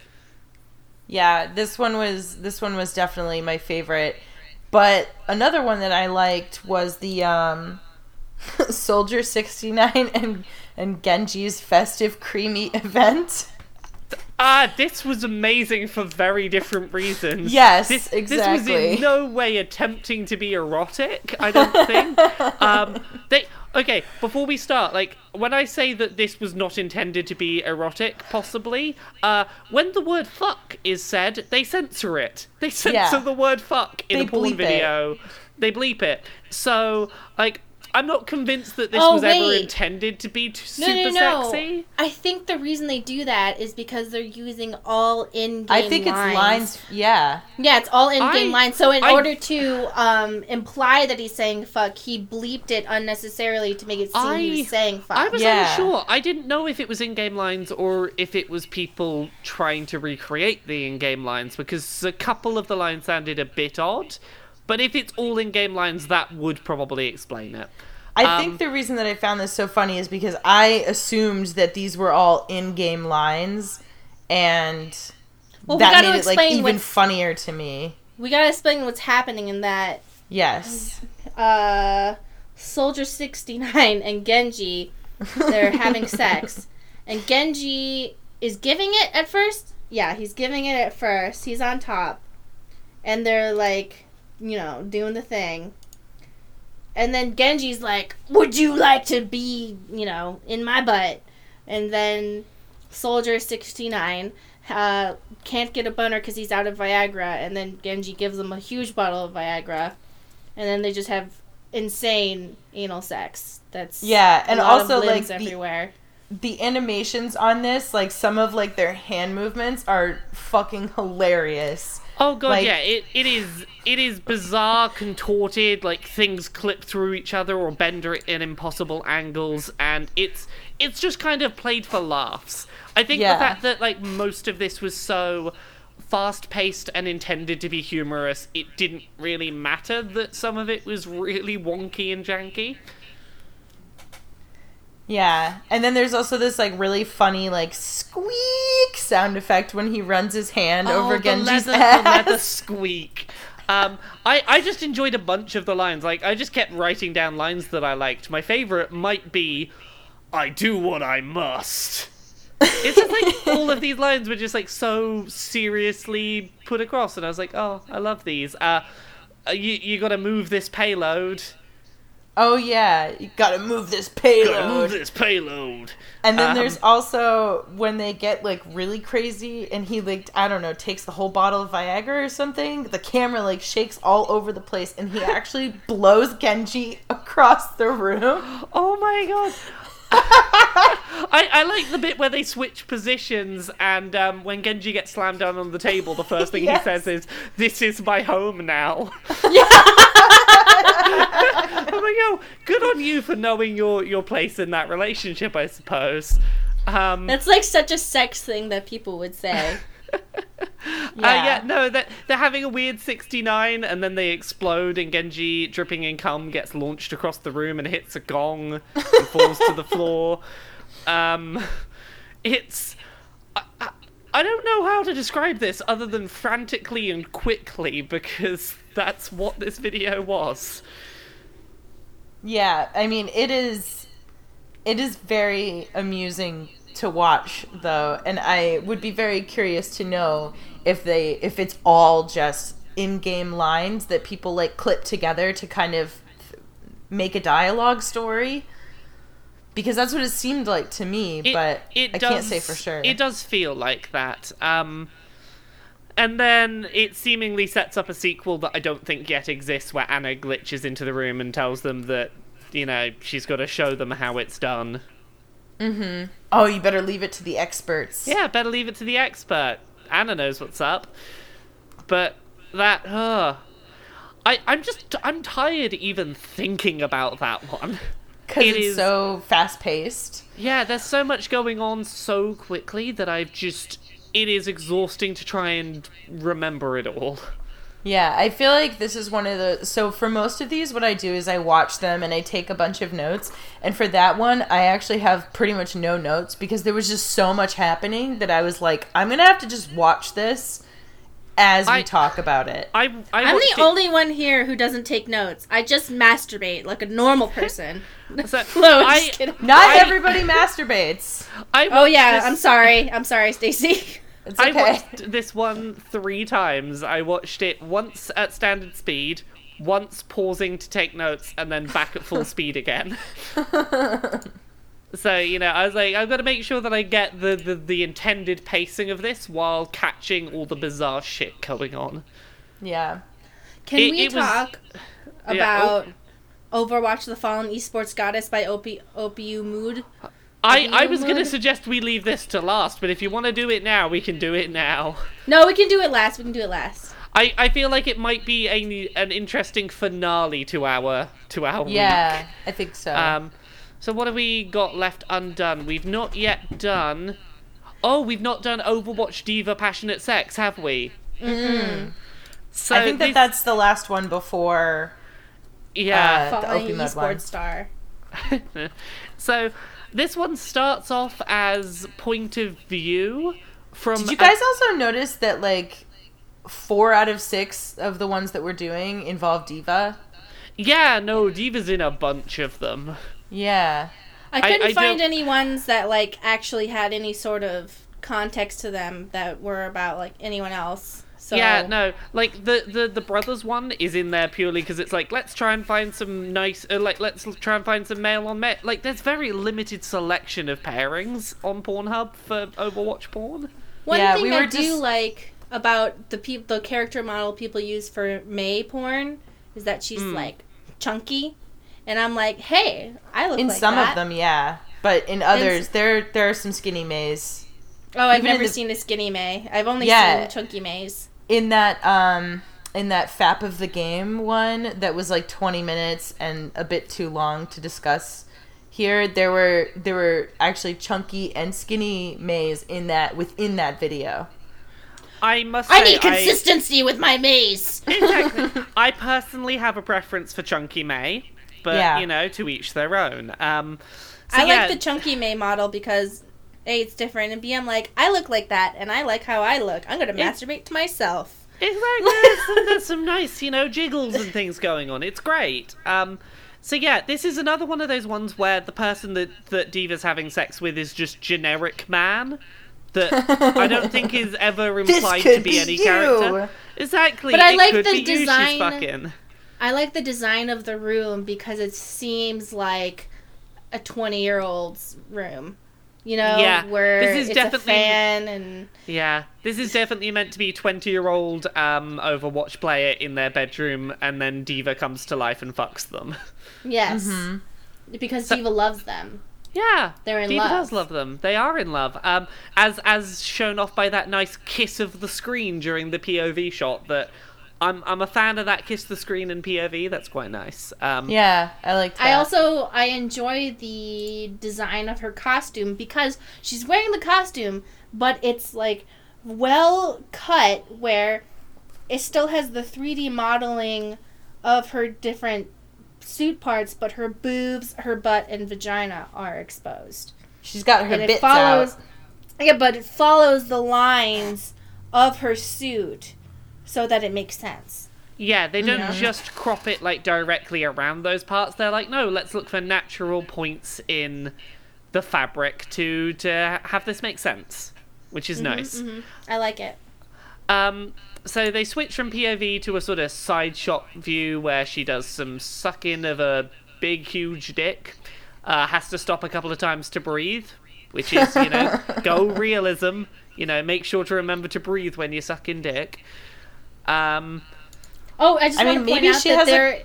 Yeah, this one was this one was definitely my favorite. But another one that I liked was the um *laughs* Soldier 69 and and Genji's festive creamy *laughs* event.
Ah, this was amazing for very different reasons.
Yes,
this, This was in no way attempting to be erotic. I don't think. *laughs* um, they okay. Before we start, like when I say that this was not intended to be erotic, possibly, uh, when the word "fuck" is said, they censor it. They censor
Yeah.
the word "fuck" in
They
a porn
bleep it.
video. They bleep it. So, like. I'm not convinced that this
Oh,
was ever intended to be t-
No,
super
no, no.
sexy.
I think the reason they do that is because they're using all in-game
I think it's lines yeah.
Yeah, it's all in-game
I-
lines. So in
I-
order to um, imply that he's saying fuck, he bleeped it unnecessarily to make it seem he
I-
was saying fuck.
I was
Yeah.
unsure. I didn't know if it was in-game lines or if it was people trying to recreate the in-game lines because a couple of the lines sounded a bit odd. But if it's all in-game lines, that would probably explain it.
I
Um,
think the reason that I found this so funny is because I assumed that these were all in-game lines and
Well,
that
gotta
made it like even funnier to me.
we gotta explain what's happening in that
Yes.
uh, Soldier 69 and Genji, they're having sex. *laughs* And Genji is giving it at first. Yeah, he's giving it at first. He's on top. and they're like, you know, doing the thing. And then Genji's like, "Would you like to be, you know, in my butt?" And then Soldier sixty nine uh, can't get a boner because he's out of Viagra, and then Genji gives him a huge bottle of Viagra, and then they just have insane anal sex. That's
Yeah, and also like the,
everywhere.
the animations on this, like some of like their hand movements are fucking hilarious.
Oh god,
Like-
yeah, it, it is it is bizarre, contorted, like things clip through each other or bend in impossible angles, and it's it's just kind of played for laughs. I think
Yeah.
the fact that like most of this was so fast paced and intended to be humorous, it didn't really matter that some of it was really wonky and janky.
Yeah, and then there's also this like really funny like squeak sound effect when he runs his hand over
oh, the
Genji's
leather,
ass.
the leather *laughs* squeak. Um, I, I just enjoyed a bunch of the lines. Like, I just kept writing down lines that I liked. My favorite might be, I do what I must. It's just like *laughs* all of these lines were just like so seriously put across, and I was like, oh, I love these. Uh, uh, you you got to move this payload.
Oh yeah, you gotta move this payload.
Gotta move this payload.
And then
Um,
there's also when they get like really crazy and he like I don't know takes the whole bottle of Viagra or something. The camera like shakes all over the place and he *laughs* actually blows Genji across the room.
Oh my god. I, I like the bit where they switch positions and um, when Genji gets slammed down on the table, the first thing
Yes.
he says is, This is my home now. *laughs* I'm like, oh, good on you for knowing your, your place in that relationship, I suppose. Um,
That's like such a sex thing that people would say. *laughs*
Uh, yeah, no, that they're having a weird 69 and then they explode and Genji, dripping in cum, gets launched across the room and hits a gong and falls to the floor. *laughs* Um, it's. I, I, I don't know how to describe this other than frantically and quickly because that's what this video was.
Yeah, I mean it is it is very amusing to watch though, and I would be very curious to know if they if it's all just in-game lines that people like clip together to kind of make a dialogue story. Because that's what it seemed like to me,
It-
but
it
I
does,
can't say for sure.
It does feel like that. Um, and then it seemingly sets up a sequel that I don't think yet exists, where Ana glitches into the room and tells them that, you know, she's got to show them how it's done.
Oh, you better leave it to the experts.
Yeah, better leave it to the expert. Ana knows what's up. But that, uh, I, I'm just, I'm tired even thinking about that one.
Because
It
it's
is-
so fast-paced.
Yeah, there's so much going on so quickly that I've just. It is exhausting to try and remember it all.
Yeah, I feel like this is one of the. So for most of these, what I do is I watch them and I take a bunch of notes. And for that one, I actually have pretty much no notes because there was just so much happening that I was like, I'm gonna have to just watch this as we
I-
talk about it.
I, I
I'm the
it-
only one here who doesn't take notes. I just masturbate like a normal *laughs* person.
So, *laughs*
no, I'm
I-
just kidding.
Not
I-
everybody masturbates.
I
Oh yeah,
this-
I'm sorry. I'm sorry, Stacy. *laughs*
It's
I watched this one three times. I watched it once at standard speed, once pausing to take notes, and then back at full *laughs* speed again. *laughs* So you know, I was like, I've got to make sure that I get the, the the intended pacing of this while catching all the bizarre shit going on.
yeah.
Can
It-
we
it was-
talk
Yeah, oh.
about Overwatch: The Fallen Esports Goddess by Opi Opiu Mood?
Uh, I,
I
was going to suggest we leave this to last, but if you want to do it now, we can do it now.
No, we can do it last. We can do it last.
I, I feel like it might be a, an interesting finale to our to our week.
Yeah, I think so.
Um, so what have we got left undone? We've not yet done. Oh, we've not done Overwatch D.Va Passionate Sex, have we? Mm-hmm. So
I think that
this-
that's the last one before.
yeah.
Uh, the
Fallen
Opium one.
Star. *laughs*
so this one starts off as point of view from.
Did you
a-
guys also notice that like four out of six of the ones that we're doing involve diva?
yeah, no, D.Va's in a bunch of them.
Yeah.
I couldn't
I
find
don't-
any ones that like actually had any sort of context to them that were about like anyone else. So
Yeah, no, like the the the brothers one is in there purely because it's like let's try and find some nice, uh, like let's try and find some male on male. Like there's very limited selection of pairings on Pornhub for Overwatch porn.
One
Yeah,
thing
we
I
were
do
just-
like about the peop- the character model people use for Mei porn is that she's
Hmm.
like chunky, and I'm like, hey, I look
In
like
some
that.
of them, yeah, but in others, there there are some skinny Meis.
Oh, I've
even
never
the-
seen a skinny Mei. I've only
Yeah.
seen chunky Meis.
In that um in that fap of the game one that was like 20 minutes and a bit too long to discuss here there were there were actually chunky and skinny mays in that within that video
I must I need say,
with my Meis.
exactly. *laughs* I personally have a preference for Chunky Mei, but
Yeah.
you know, to each their own. Um, so
I
yeah,
like the chunky Mei model because A, it's different, and B, I'm like, I look like that, and I like how I look. I'm gonna masturbate to myself. *laughs*
Exactly. There's some, nice, you know, jiggles and things going on. It's great. Um, so yeah, this is another one of those ones where the person that that D.Va's having sex with is just generic man. That I don't think is *laughs* ever implied to be,
be
any
you.
character. Exactly.
But I
it
like the
be you she's
design-
fucking.
I like the design of the room because it seems like a 20 year old's room. You know,
Yeah,
where
this is
it's
definitely-
a fan and
Yeah, this is definitely meant to be twenty-year-old um, Overwatch player in their bedroom, and then D.Va comes to life and fucks them.
yes,
Mm-hmm.
because D.Va loves them.
Yeah,
They're in
D.Va
love.
does love them. They are in love. Um, as as shown off by that nice kiss of the screen during the POV shot. That I'm I'm a fan of that kiss the screen in POV. That's quite nice. Um,
yeah i like
I also I enjoy the design of her costume because she's wearing the costume, but it's like well cut where it still has the 3D modeling of her different suit parts, but her boobs, her butt, and vagina are exposed.
she's got her
and it follows
out
Yeah, but it follows the lines of her suit so that it makes sense.
Yeah, they don't
Yeah.
just crop it like directly around those parts. They're like, no, let's look for natural points in the fabric to to have this make sense, which is nice.
hmm I like it.
Um, so they switch from POV to a sort of side shot view where she does some sucking of a big, huge dick. Uh, has to stop a couple of times to breathe, which is, you know, *laughs* go realism. You know, make sure to remember to breathe when you're sucking dick. Um,
Oh, I just
I
want
mean,
to point
maybe
out that
has a-
there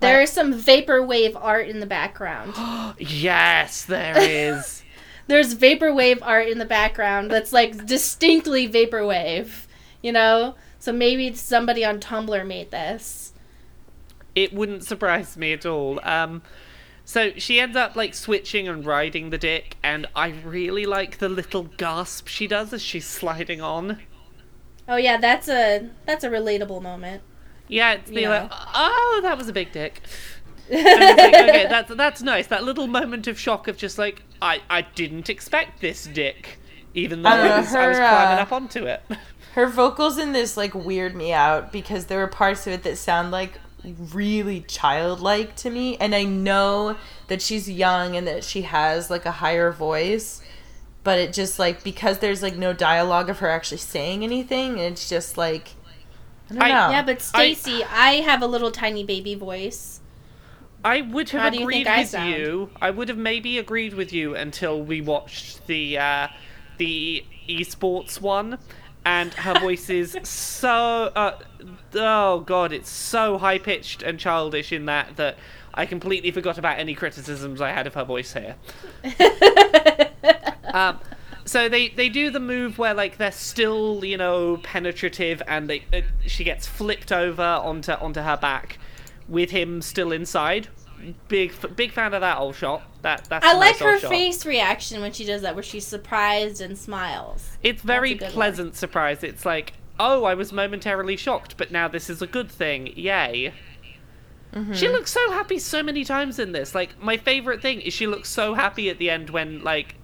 there is some vaporwave art in the background. *gasps*
yes, there is. *laughs*
There's vaporwave art in the background that's like distinctly vaporwave, you know? So maybe somebody on Tumblr made this.
it wouldn't surprise me at all. Um, so she ends up like switching and riding the dick, and I really like the little gasp she does as she's sliding on.
Oh yeah, that's a that's a relatable moment.
Yeah, it's being
Yeah.
like, oh, that was a big dick. *laughs* Like, okay, that's that's nice. That little moment of shock of just like, I I didn't expect this dick, even though
I
I,
don't know,
was, I was climbing
uh,
up onto it. *laughs*
her vocals in this like weird me out because there were parts of it that sound like really childlike to me and i know that she's young and that she has like a higher voice but it just like because there's like no dialogue of her actually saying anything it's just like i don't
I-
know
Yeah, but Stacy, I, have a little tiny baby voice.
I would have
How do you
agreed
think I
with you. I would have maybe agreed with you until we watched the uh, the esports one, and her *laughs* voice is so uh, oh god, it's so high pitched and childish in that that I completely forgot about any criticisms I had of her voice here. *laughs* Um, so they they do the move where like they're still you know penetrative and they uh, she gets flipped over onto onto her back with him still inside. Big big fan of that old shot. That that's
I like
nice
her
shot.
face reaction when she does that, where she's surprised and smiles.
It's very
That's a good
pleasant surprise. It's like oh I was momentarily shocked, but now this is a good thing. Yay.
Mm-hmm.
She looks so happy so many times in this. Like my favorite thing is she looks so happy at the end when like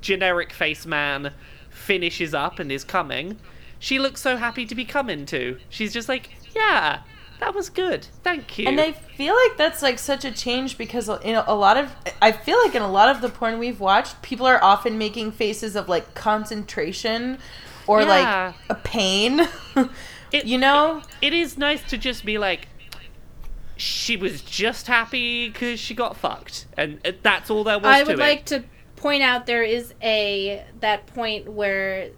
generic face man finishes up and is coming. She looks so happy to be coming to. She's just like, yeah, that was good. Thank you.
And I feel like that's like such a change because in a lot of I feel like in a lot of the porn we've watched, people are often making faces of like concentration or
Yeah.
like a pain. *laughs*
It-
you know?
it is nice to just be like, she was just happy because she got fucked, and uh, that's all there was
I
to
would
it.
like to point out there is a that point where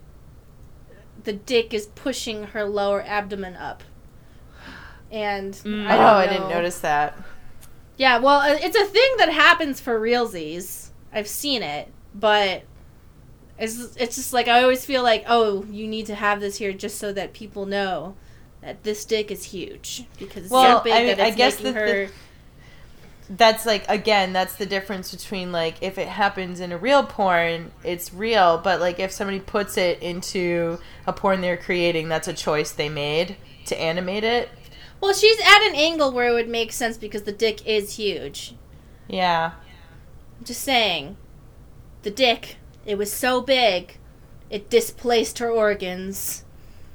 the dick is pushing her lower abdomen up. And
Mm.
I
oh,
don't
I didn't notice that.
Yeah, well, uh, it's a thing that happens for realsies. I've seen it, but it's it's just like I always feel like, oh, you need to have this here just so that people know that this dick is huge because it's
Well,
so big
I mean,
that
I guess
making
the-
her.
the- That's like again, that's the difference between like if it happens in a real porn, it's real, but like if somebody puts it into a porn they're creating, that's a choice they made to animate it.
Well, she's at an angle where it would make sense because the dick is huge.
Yeah.
I'm just saying, the dick, it was so big, it displaced her organs.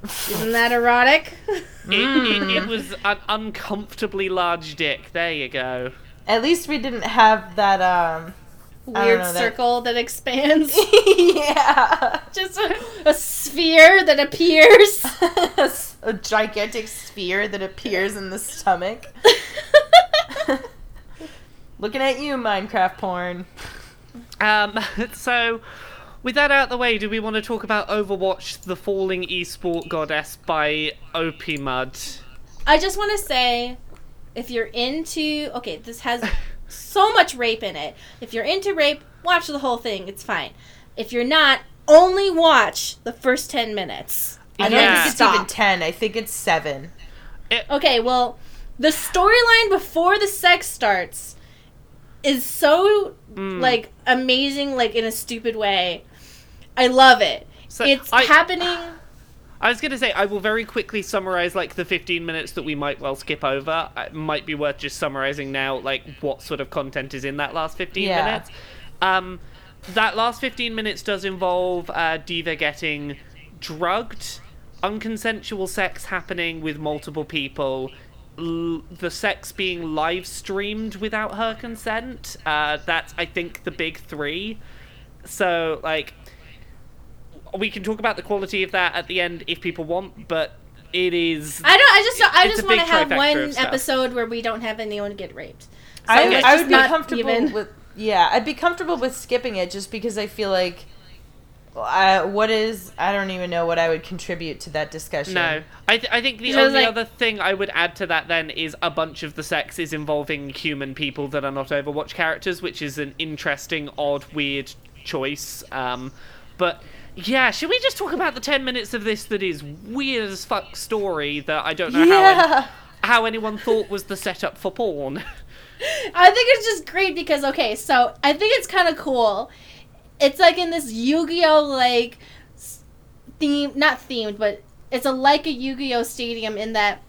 Isn't that erotic? *laughs*
It, it, it *laughs* was an uncomfortably large dick. There you go.
At least we didn't have that um
Weird
know,
circle that expands. *laughs*
yeah.
just a, a sphere that appears. *laughs*
a gigantic sphere that appears in the stomach. *laughs* Looking at you, Minecraft porn.
Um, so, with that out the way, do we want to talk about Overwatch: The Falling Esport Goddess by Opiumud?
I just want to say, if you're into, okay, this has so much rape in it. If you're into rape, watch the whole thing. It's fine. If you're not, only watch the first ten minutes.
I don't
Yeah.
think it's
stop.
even ten. I think it's seven.
Okay, well, the storyline before the sex starts is so
Mm.
like amazing, like in a stupid way. I love it.
So
it's
I-
happening.
I was going to say I will very quickly summarize like the 15 minutes that we might well skip over. It might be worth just summarizing now like what sort of content is in that last 15
Yeah.
minutes. Um that last 15 minutes does involve uh, D.Va getting drugged, unconsensual sex happening with multiple people, l- the sex being live streamed without her consent. Uh, that's, I think, the big three. So, like, we can talk about the quality of that at the end if people want, but it is.
I don't. I just. Don't,
I
just want to have one episode where we don't have anyone get raped.
I,
Okay.
I would be comfortable
even-
with yeah, I'd be comfortable with skipping it just because I feel like I, what is I don't even know what I would contribute to that discussion.
No, I, th- I think the only
like-
other thing I would add to that then is a bunch of the sex is involving human people that are not Overwatch characters, which is an interesting, odd, weird choice. Um, but yeah, should we just talk about the ten minutes of this that is weird as fuck story that I don't know how
Yeah.
how anyone thought was the setup for porn? *laughs*
I think it's just great because okay, so I think it's kind of cool. It's like in this Yu-Gi-Oh like theme, not themed, but it's a like a Yu-Gi-Oh stadium in that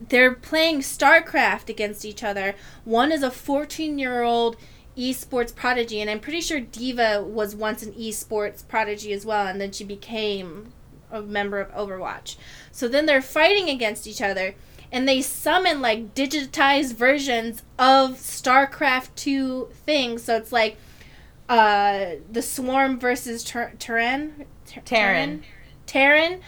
they're playing StarCraft against each other. One is a 14-year-old esports prodigy, and I'm pretty sure D.Va was once an esports prodigy as well, and then she became a member of Overwatch. So then they're fighting against each other, and they summon like digitized versions of StarCraft 2 things. So it's like uh, the Swarm versus Ter- Terran? Ter-
Terran.
Terran.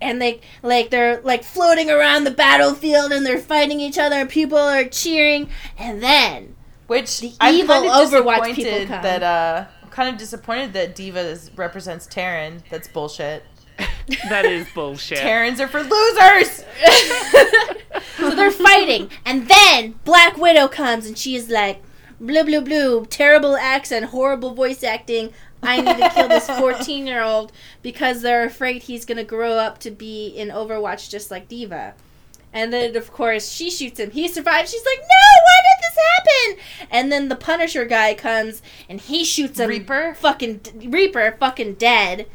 And they like they're like floating around the battlefield and they're fighting each other and people are cheering and then
Which
The
I'm
evil
kind of
Overwatch people
disappointed
come.
that uh I'm kind of disappointed that D.Va is, represents Terran. That's bullshit. *laughs*
that is bullshit.
Terrans are for losers. *laughs*
so they're fighting, and then Black Widow comes, and she is like, "Blue, blue, blue, terrible accent, horrible voice acting. I need to kill this fourteen-year-old because they're afraid he's gonna grow up to be in Overwatch just like D.Va." And then, of course, she shoots him. He survives. She's like, "No, why did this happen?" And then the Punisher guy comes, and he shoots him.
Reaper?
fucking Reaper, fucking dead.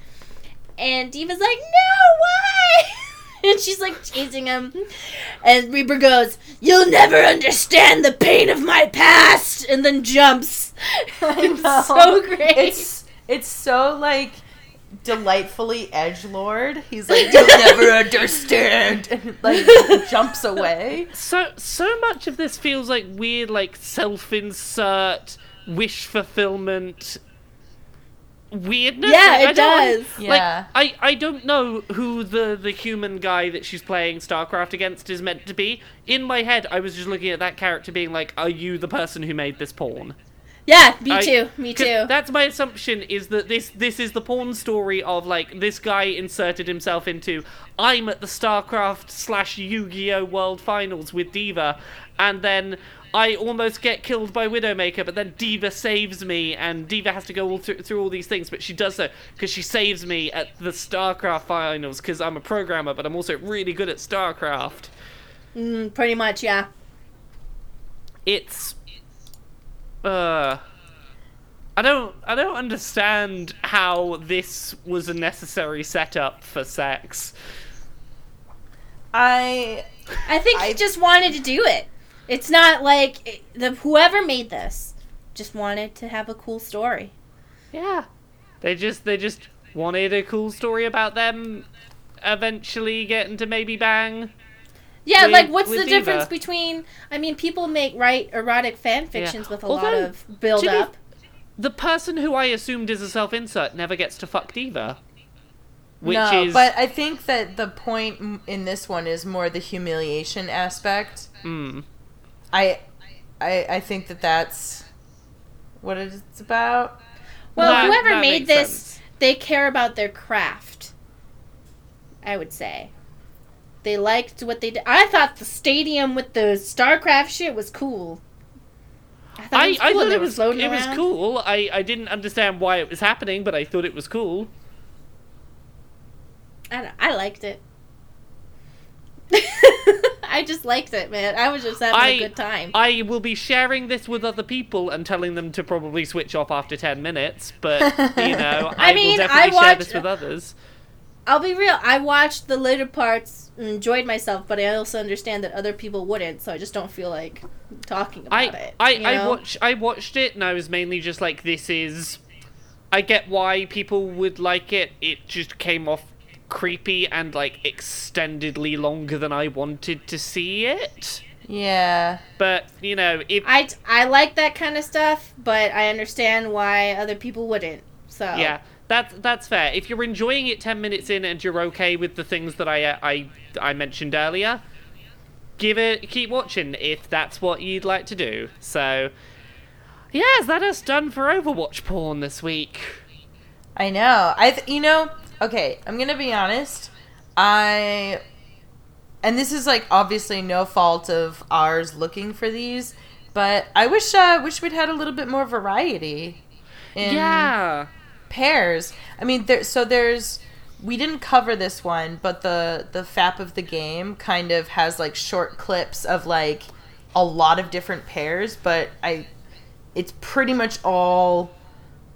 And D.Va's like, "No, why?" *laughs* and she's like chasing him. And Reaper goes, "You'll never understand the pain of my past," and then jumps. *laughs* It's so great.
It's it's so like delightfully edge lord. He's *laughs* like, "You'll never understand," *laughs* and like jumps away.
So so much of this feels like weird, like self-insert, wish fulfillment weirdness.
Yeah,
Like,
it
I don't-
does.
Yeah.
Like I, I don't know who the the human guy that she's playing StarCraft against is meant to be. In my head, I was just looking at that character, being like, "Are you the person who made this porn?"
Yeah, me
I-
too. Me too.
That's my assumption is that this this is the porn story of like this guy inserted himself into I'm at the StarCraft slash Yu-Gi-Oh World Finals with D.Va, and then I almost get killed by Widowmaker, but then D.Va saves me, and D.Va has to go all through, through all these things, but she does so because she saves me at the StarCraft finals because I'm a programmer, but I'm also really good at StarCraft.
Mm, pretty much, yeah.
it's uh I don't I don't understand how this was a necessary setup for sex.
I
I think
I-
he just wanted to do it. It's not like it- the whoever made this just wanted to have a cool story.
Yeah. They just they just wanted a cool story about them eventually getting to maybe bang.
Yeah,
With-
like what's
with
the difference
D.Va.
between? I mean, people make write erotic fan fictions with a lot of build
to
up.
The person who I assumed is a self-insert never gets to fuck D.Va. Which
no,
is
but I think that the point in this one is more the humiliation aspect.
mm,
I, I, I think that that's what it's about.
Well,
that-
whoever
that
made this,
sense.
they care about their craft. I would say. They liked what they did. I thought the stadium with the StarCraft shit was cool. I thought
I,
it was
I
cool.
thought it was it was cool. I, I didn't understand why it was happening, but I thought it was cool.
I, I liked it. *laughs* I just liked it, man. I was just having
I-
a good time.
I will be sharing this with other people and telling them to probably switch off after 10 minutes, but, you *laughs* know, I,
I mean,
will
I
watched, share this with others.
I'll be real. I watched the later parts and enjoyed myself, but I also understand that other people wouldn't, so I just don't feel like talking about
I,
it.
I,
you
I,
know?
watch, I watched it and I was mainly just like, this is. I get why people would like it. It just came off creepy and, like, extendedly longer than I wanted to see it.
Yeah.
But, you know, if.
I, I like that kind of stuff, but I understand why other people wouldn't. So
Yeah, that's that's fair. If you're enjoying it ten minutes in and you're okay with the things that I I I mentioned earlier, give it keep watching if that's what you'd like to do. So, yeah, is that us done for Overwatch porn this week?
I know. I th- you know, okay, I'm going to be honest. I and this is like obviously no fault of ours looking for these, but I wish uh wish we'd had a little bit more variety in
yeah,
pairs. I mean, there so there's we didn't cover this one, but the the FAP of the game kind of has like short clips of like a lot of different pairs, but I it's pretty much all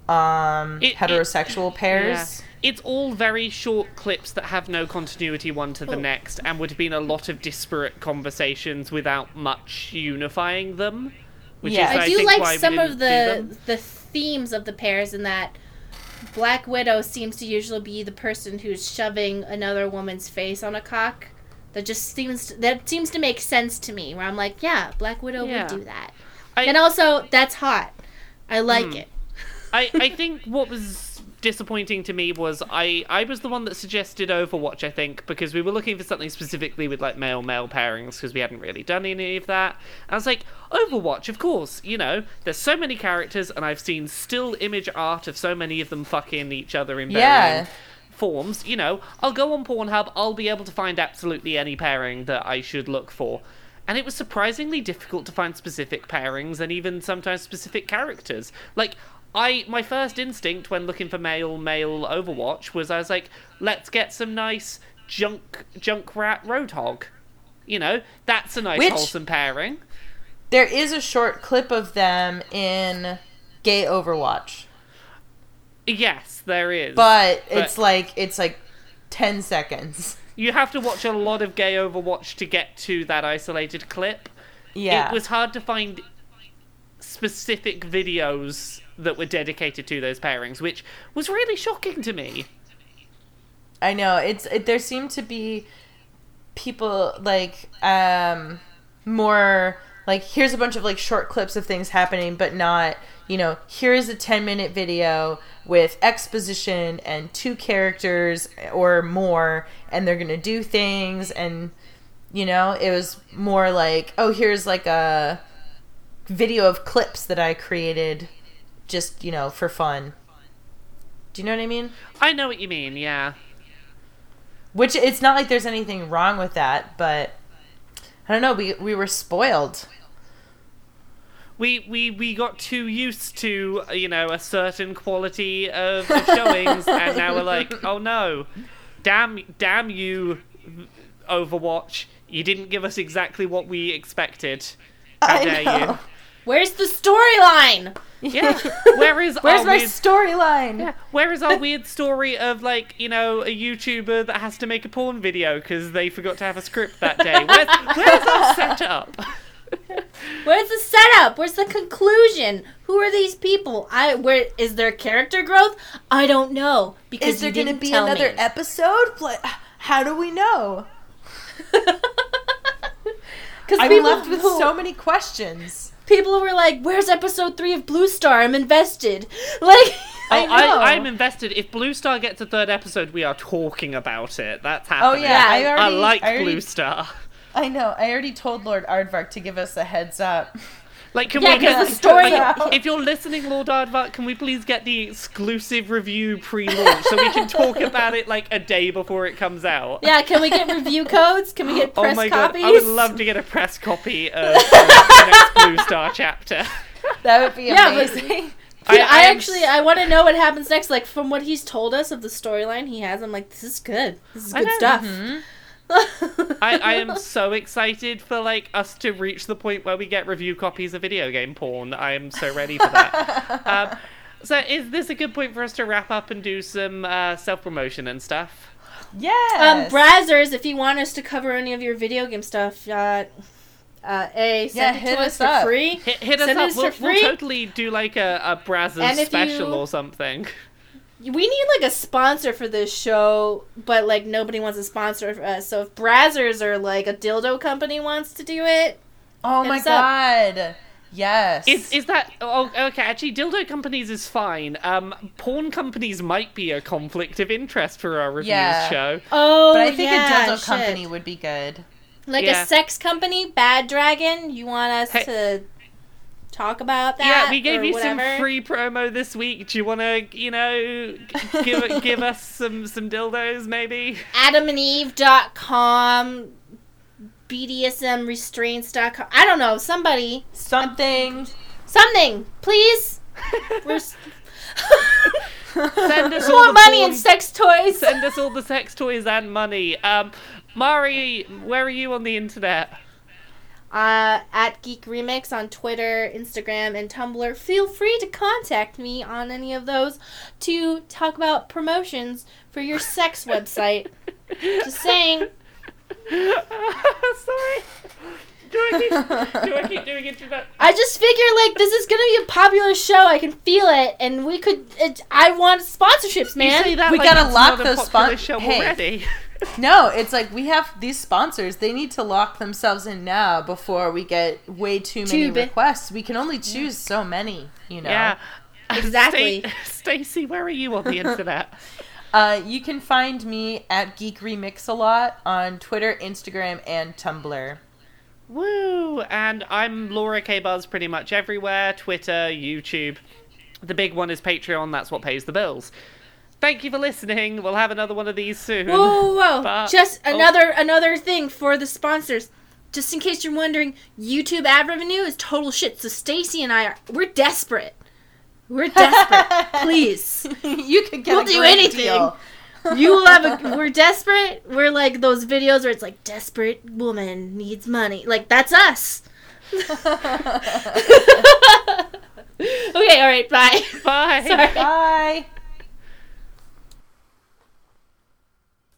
um
It- it-
heterosexual *laughs*
yeah.
pairs.
It's all very short clips that have no continuity one to the
Oh.
next, and would have been a lot of disparate conversations without much unifying them. Which
Yeah.
is,
I,
I,
do
think,
like
why
some of the the themes of the pairs in that Black Widow seems to usually be the person who's shoving another woman's face on a cock. That just seems that seems to make sense to me. Where I'm like, yeah, Black Widow
Yeah.
would do that,
I-
and also that's hot. I like
Hmm.
it. *laughs*
I, I think what was disappointing to me was I, I was the one that suggested Overwatch, I think, because we were looking for something specifically with like male male pairings because we hadn't really done any of that. I was like, Overwatch, of course, you know, there's so many characters and I've seen still image art of so many of them fucking each other in varying
Yeah.
forms. You know, I'll go on Pornhub, I'll be able to find absolutely any pairing that I should look for. And it was surprisingly difficult to find specific pairings and even sometimes specific characters. Like, I my first instinct when looking for male male Overwatch was I was like, let's get some nice junk Junkrat roadhog. You know, that's a nice
Which-
wholesome pairing.
There is a short clip of them in Gay Overwatch,
Yes, there is.
but
But-
it's like it's like 10 seconds.
you have to watch a lot of gay Overwatch to get to that isolated clip.
Yeah.
It was hard to find specific videos that were dedicated to those pairings, which was really shocking to me.
I know it's it, there seem to be people like um more like here's a bunch of like short clips of things happening but not you know here's a 10 minute video with exposition and two characters or more and they're gonna do things and you know it was more like oh here's like a video of clips that i created just you know for fun do you know what i mean
I know what you mean. Yeah.
which it's not like there's anything wrong with that but i don't know we we were spoiled
we we we got too used to you know a certain quality of, of showings *laughs* and now we're like oh no damn damn you overwatch you didn't give us exactly what we expected how
I
dare
know.
Where's the storyline?
yeah *laughs* where is
where's
our
my
weird,
storyline
yeah, where is our weird story of like you know a youtuber that has to make a porn video because they forgot to have a script that day where's, where's our setup *laughs*
Where's the setup? Where's the conclusion? Who are these people? I where is there character growth? I don't know because
is there
you
gonna be another
me.
episode Like, how do we know *laughs*
Because
i'm left with
who-
so many questions
people were like, "Where's episode three of Blue Star? I'm invested." *laughs* Like,
I
Oh, I
know.
I, am invested. If Blue Star gets a third episode, we are talking about it. That's
oh
happening.
yeah, I
Yeah,
I
already
like
I already,
Blue Star.
I know i already told lord aardvark to give us a heads up
Like, can
Yeah,
we get
the story-
if you're listening, Lord Aardvark, can we please get the exclusive review pre-launch so we can talk about it like a day before it comes out?
yeah, can we get review codes? Can we get *gasps* press Oh
my
copies?
god, I would love to get a press copy of *laughs* the next Blue Star chapter.
that would be
Yeah, but-
amazing *laughs*
Dude, I,
am
actually I want to know what happens next. Like from what he's told us of the storyline he has, I'm like, this is good. This is good
know.
stuff.
Mhm.
I, I am so excited for like us to reach the point where we get review copies of video game porn. I am so ready for that. *laughs* um, so is this a good point for us to wrap up and do some uh, self promotion and stuff?
yes
Um, Brazzers, if you want us to cover any of your video game stuff, uh, uh, a
Yeah,
it
hit
to
us
us,
up.
for free.
Hit, hit us
Send
up.
us
We'll,
for
we'll totally do like a, a Brazzers special
you-
or something.
We need like a sponsor for this show, but like nobody wants a sponsor for us. So if Brazzers or like a dildo company wants to do it,
oh my
us up.
god yes
Is is that oh okay? Actually, dildo companies is fine. Um, porn companies might be a conflict of interest for our reviews
Yeah.
show.
oh,
but i think
yeah,
a dildo
shit.
company would be good
like
Yeah.
a sex company, Bad Dragon. You want us
Hey.
to talk about that?
yeah, we gave you
whatever?
some free promo this week. Do you want to, you know, give *laughs* give us some some dildos maybe?
AdamandEve.com, BDSMRestraints.com. I don't know. Somebody,
something
something, please. *laughs* We're
Send us *laughs* all
more
the
money
porn-
and sex toys.
Send us all the sex toys and money. Um, Mari, where are you on the internet?
Uh, at Geek Remix on Twitter, Instagram, and Tumblr. Feel free to contact me on any of those to talk about promotions for your sex *laughs* website. Just saying. *laughs*
Sorry. Do I keep, *laughs* do I keep doing introduction?
I just figure like this is gonna be a popular show. I can feel it, and we could. It, I want sponsorships,
You
man.
say that
We
like
gotta
it's
lock
a
those
popular
spon- Hey.
already. *laughs*
No, it's like we have these sponsors. They need to lock themselves in now before we get way too many
Too
requests. We can only choose so many, you know.
Yeah. *laughs*
Exactly.
Stacy, where are you on the internet?
Uh, you can find me at Geek Remix a lot on Twitter, Instagram, and Tumblr.
Woo! And I'm Laura K Buzz pretty much everywhere Twitter, YouTube. The big one is Patreon, that's what pays the bills. Thank you for listening. We'll have another one of these soon.
Whoa, whoa, whoa! *laughs*
But-
Just
oh.
another another thing for the sponsors. Just in case you're wondering, YouTube ad revenue is total shit. So Stacy and I are we're desperate. We're desperate. *laughs* Please. *laughs*
you could get
We'll
a
do
great
anything.
deal.
You will have a we're desperate. We're like those videos where it's like desperate woman needs money. Like that's us. *laughs* *laughs* okay, all right, bye.
Bye. *laughs*
Sorry.
Bye.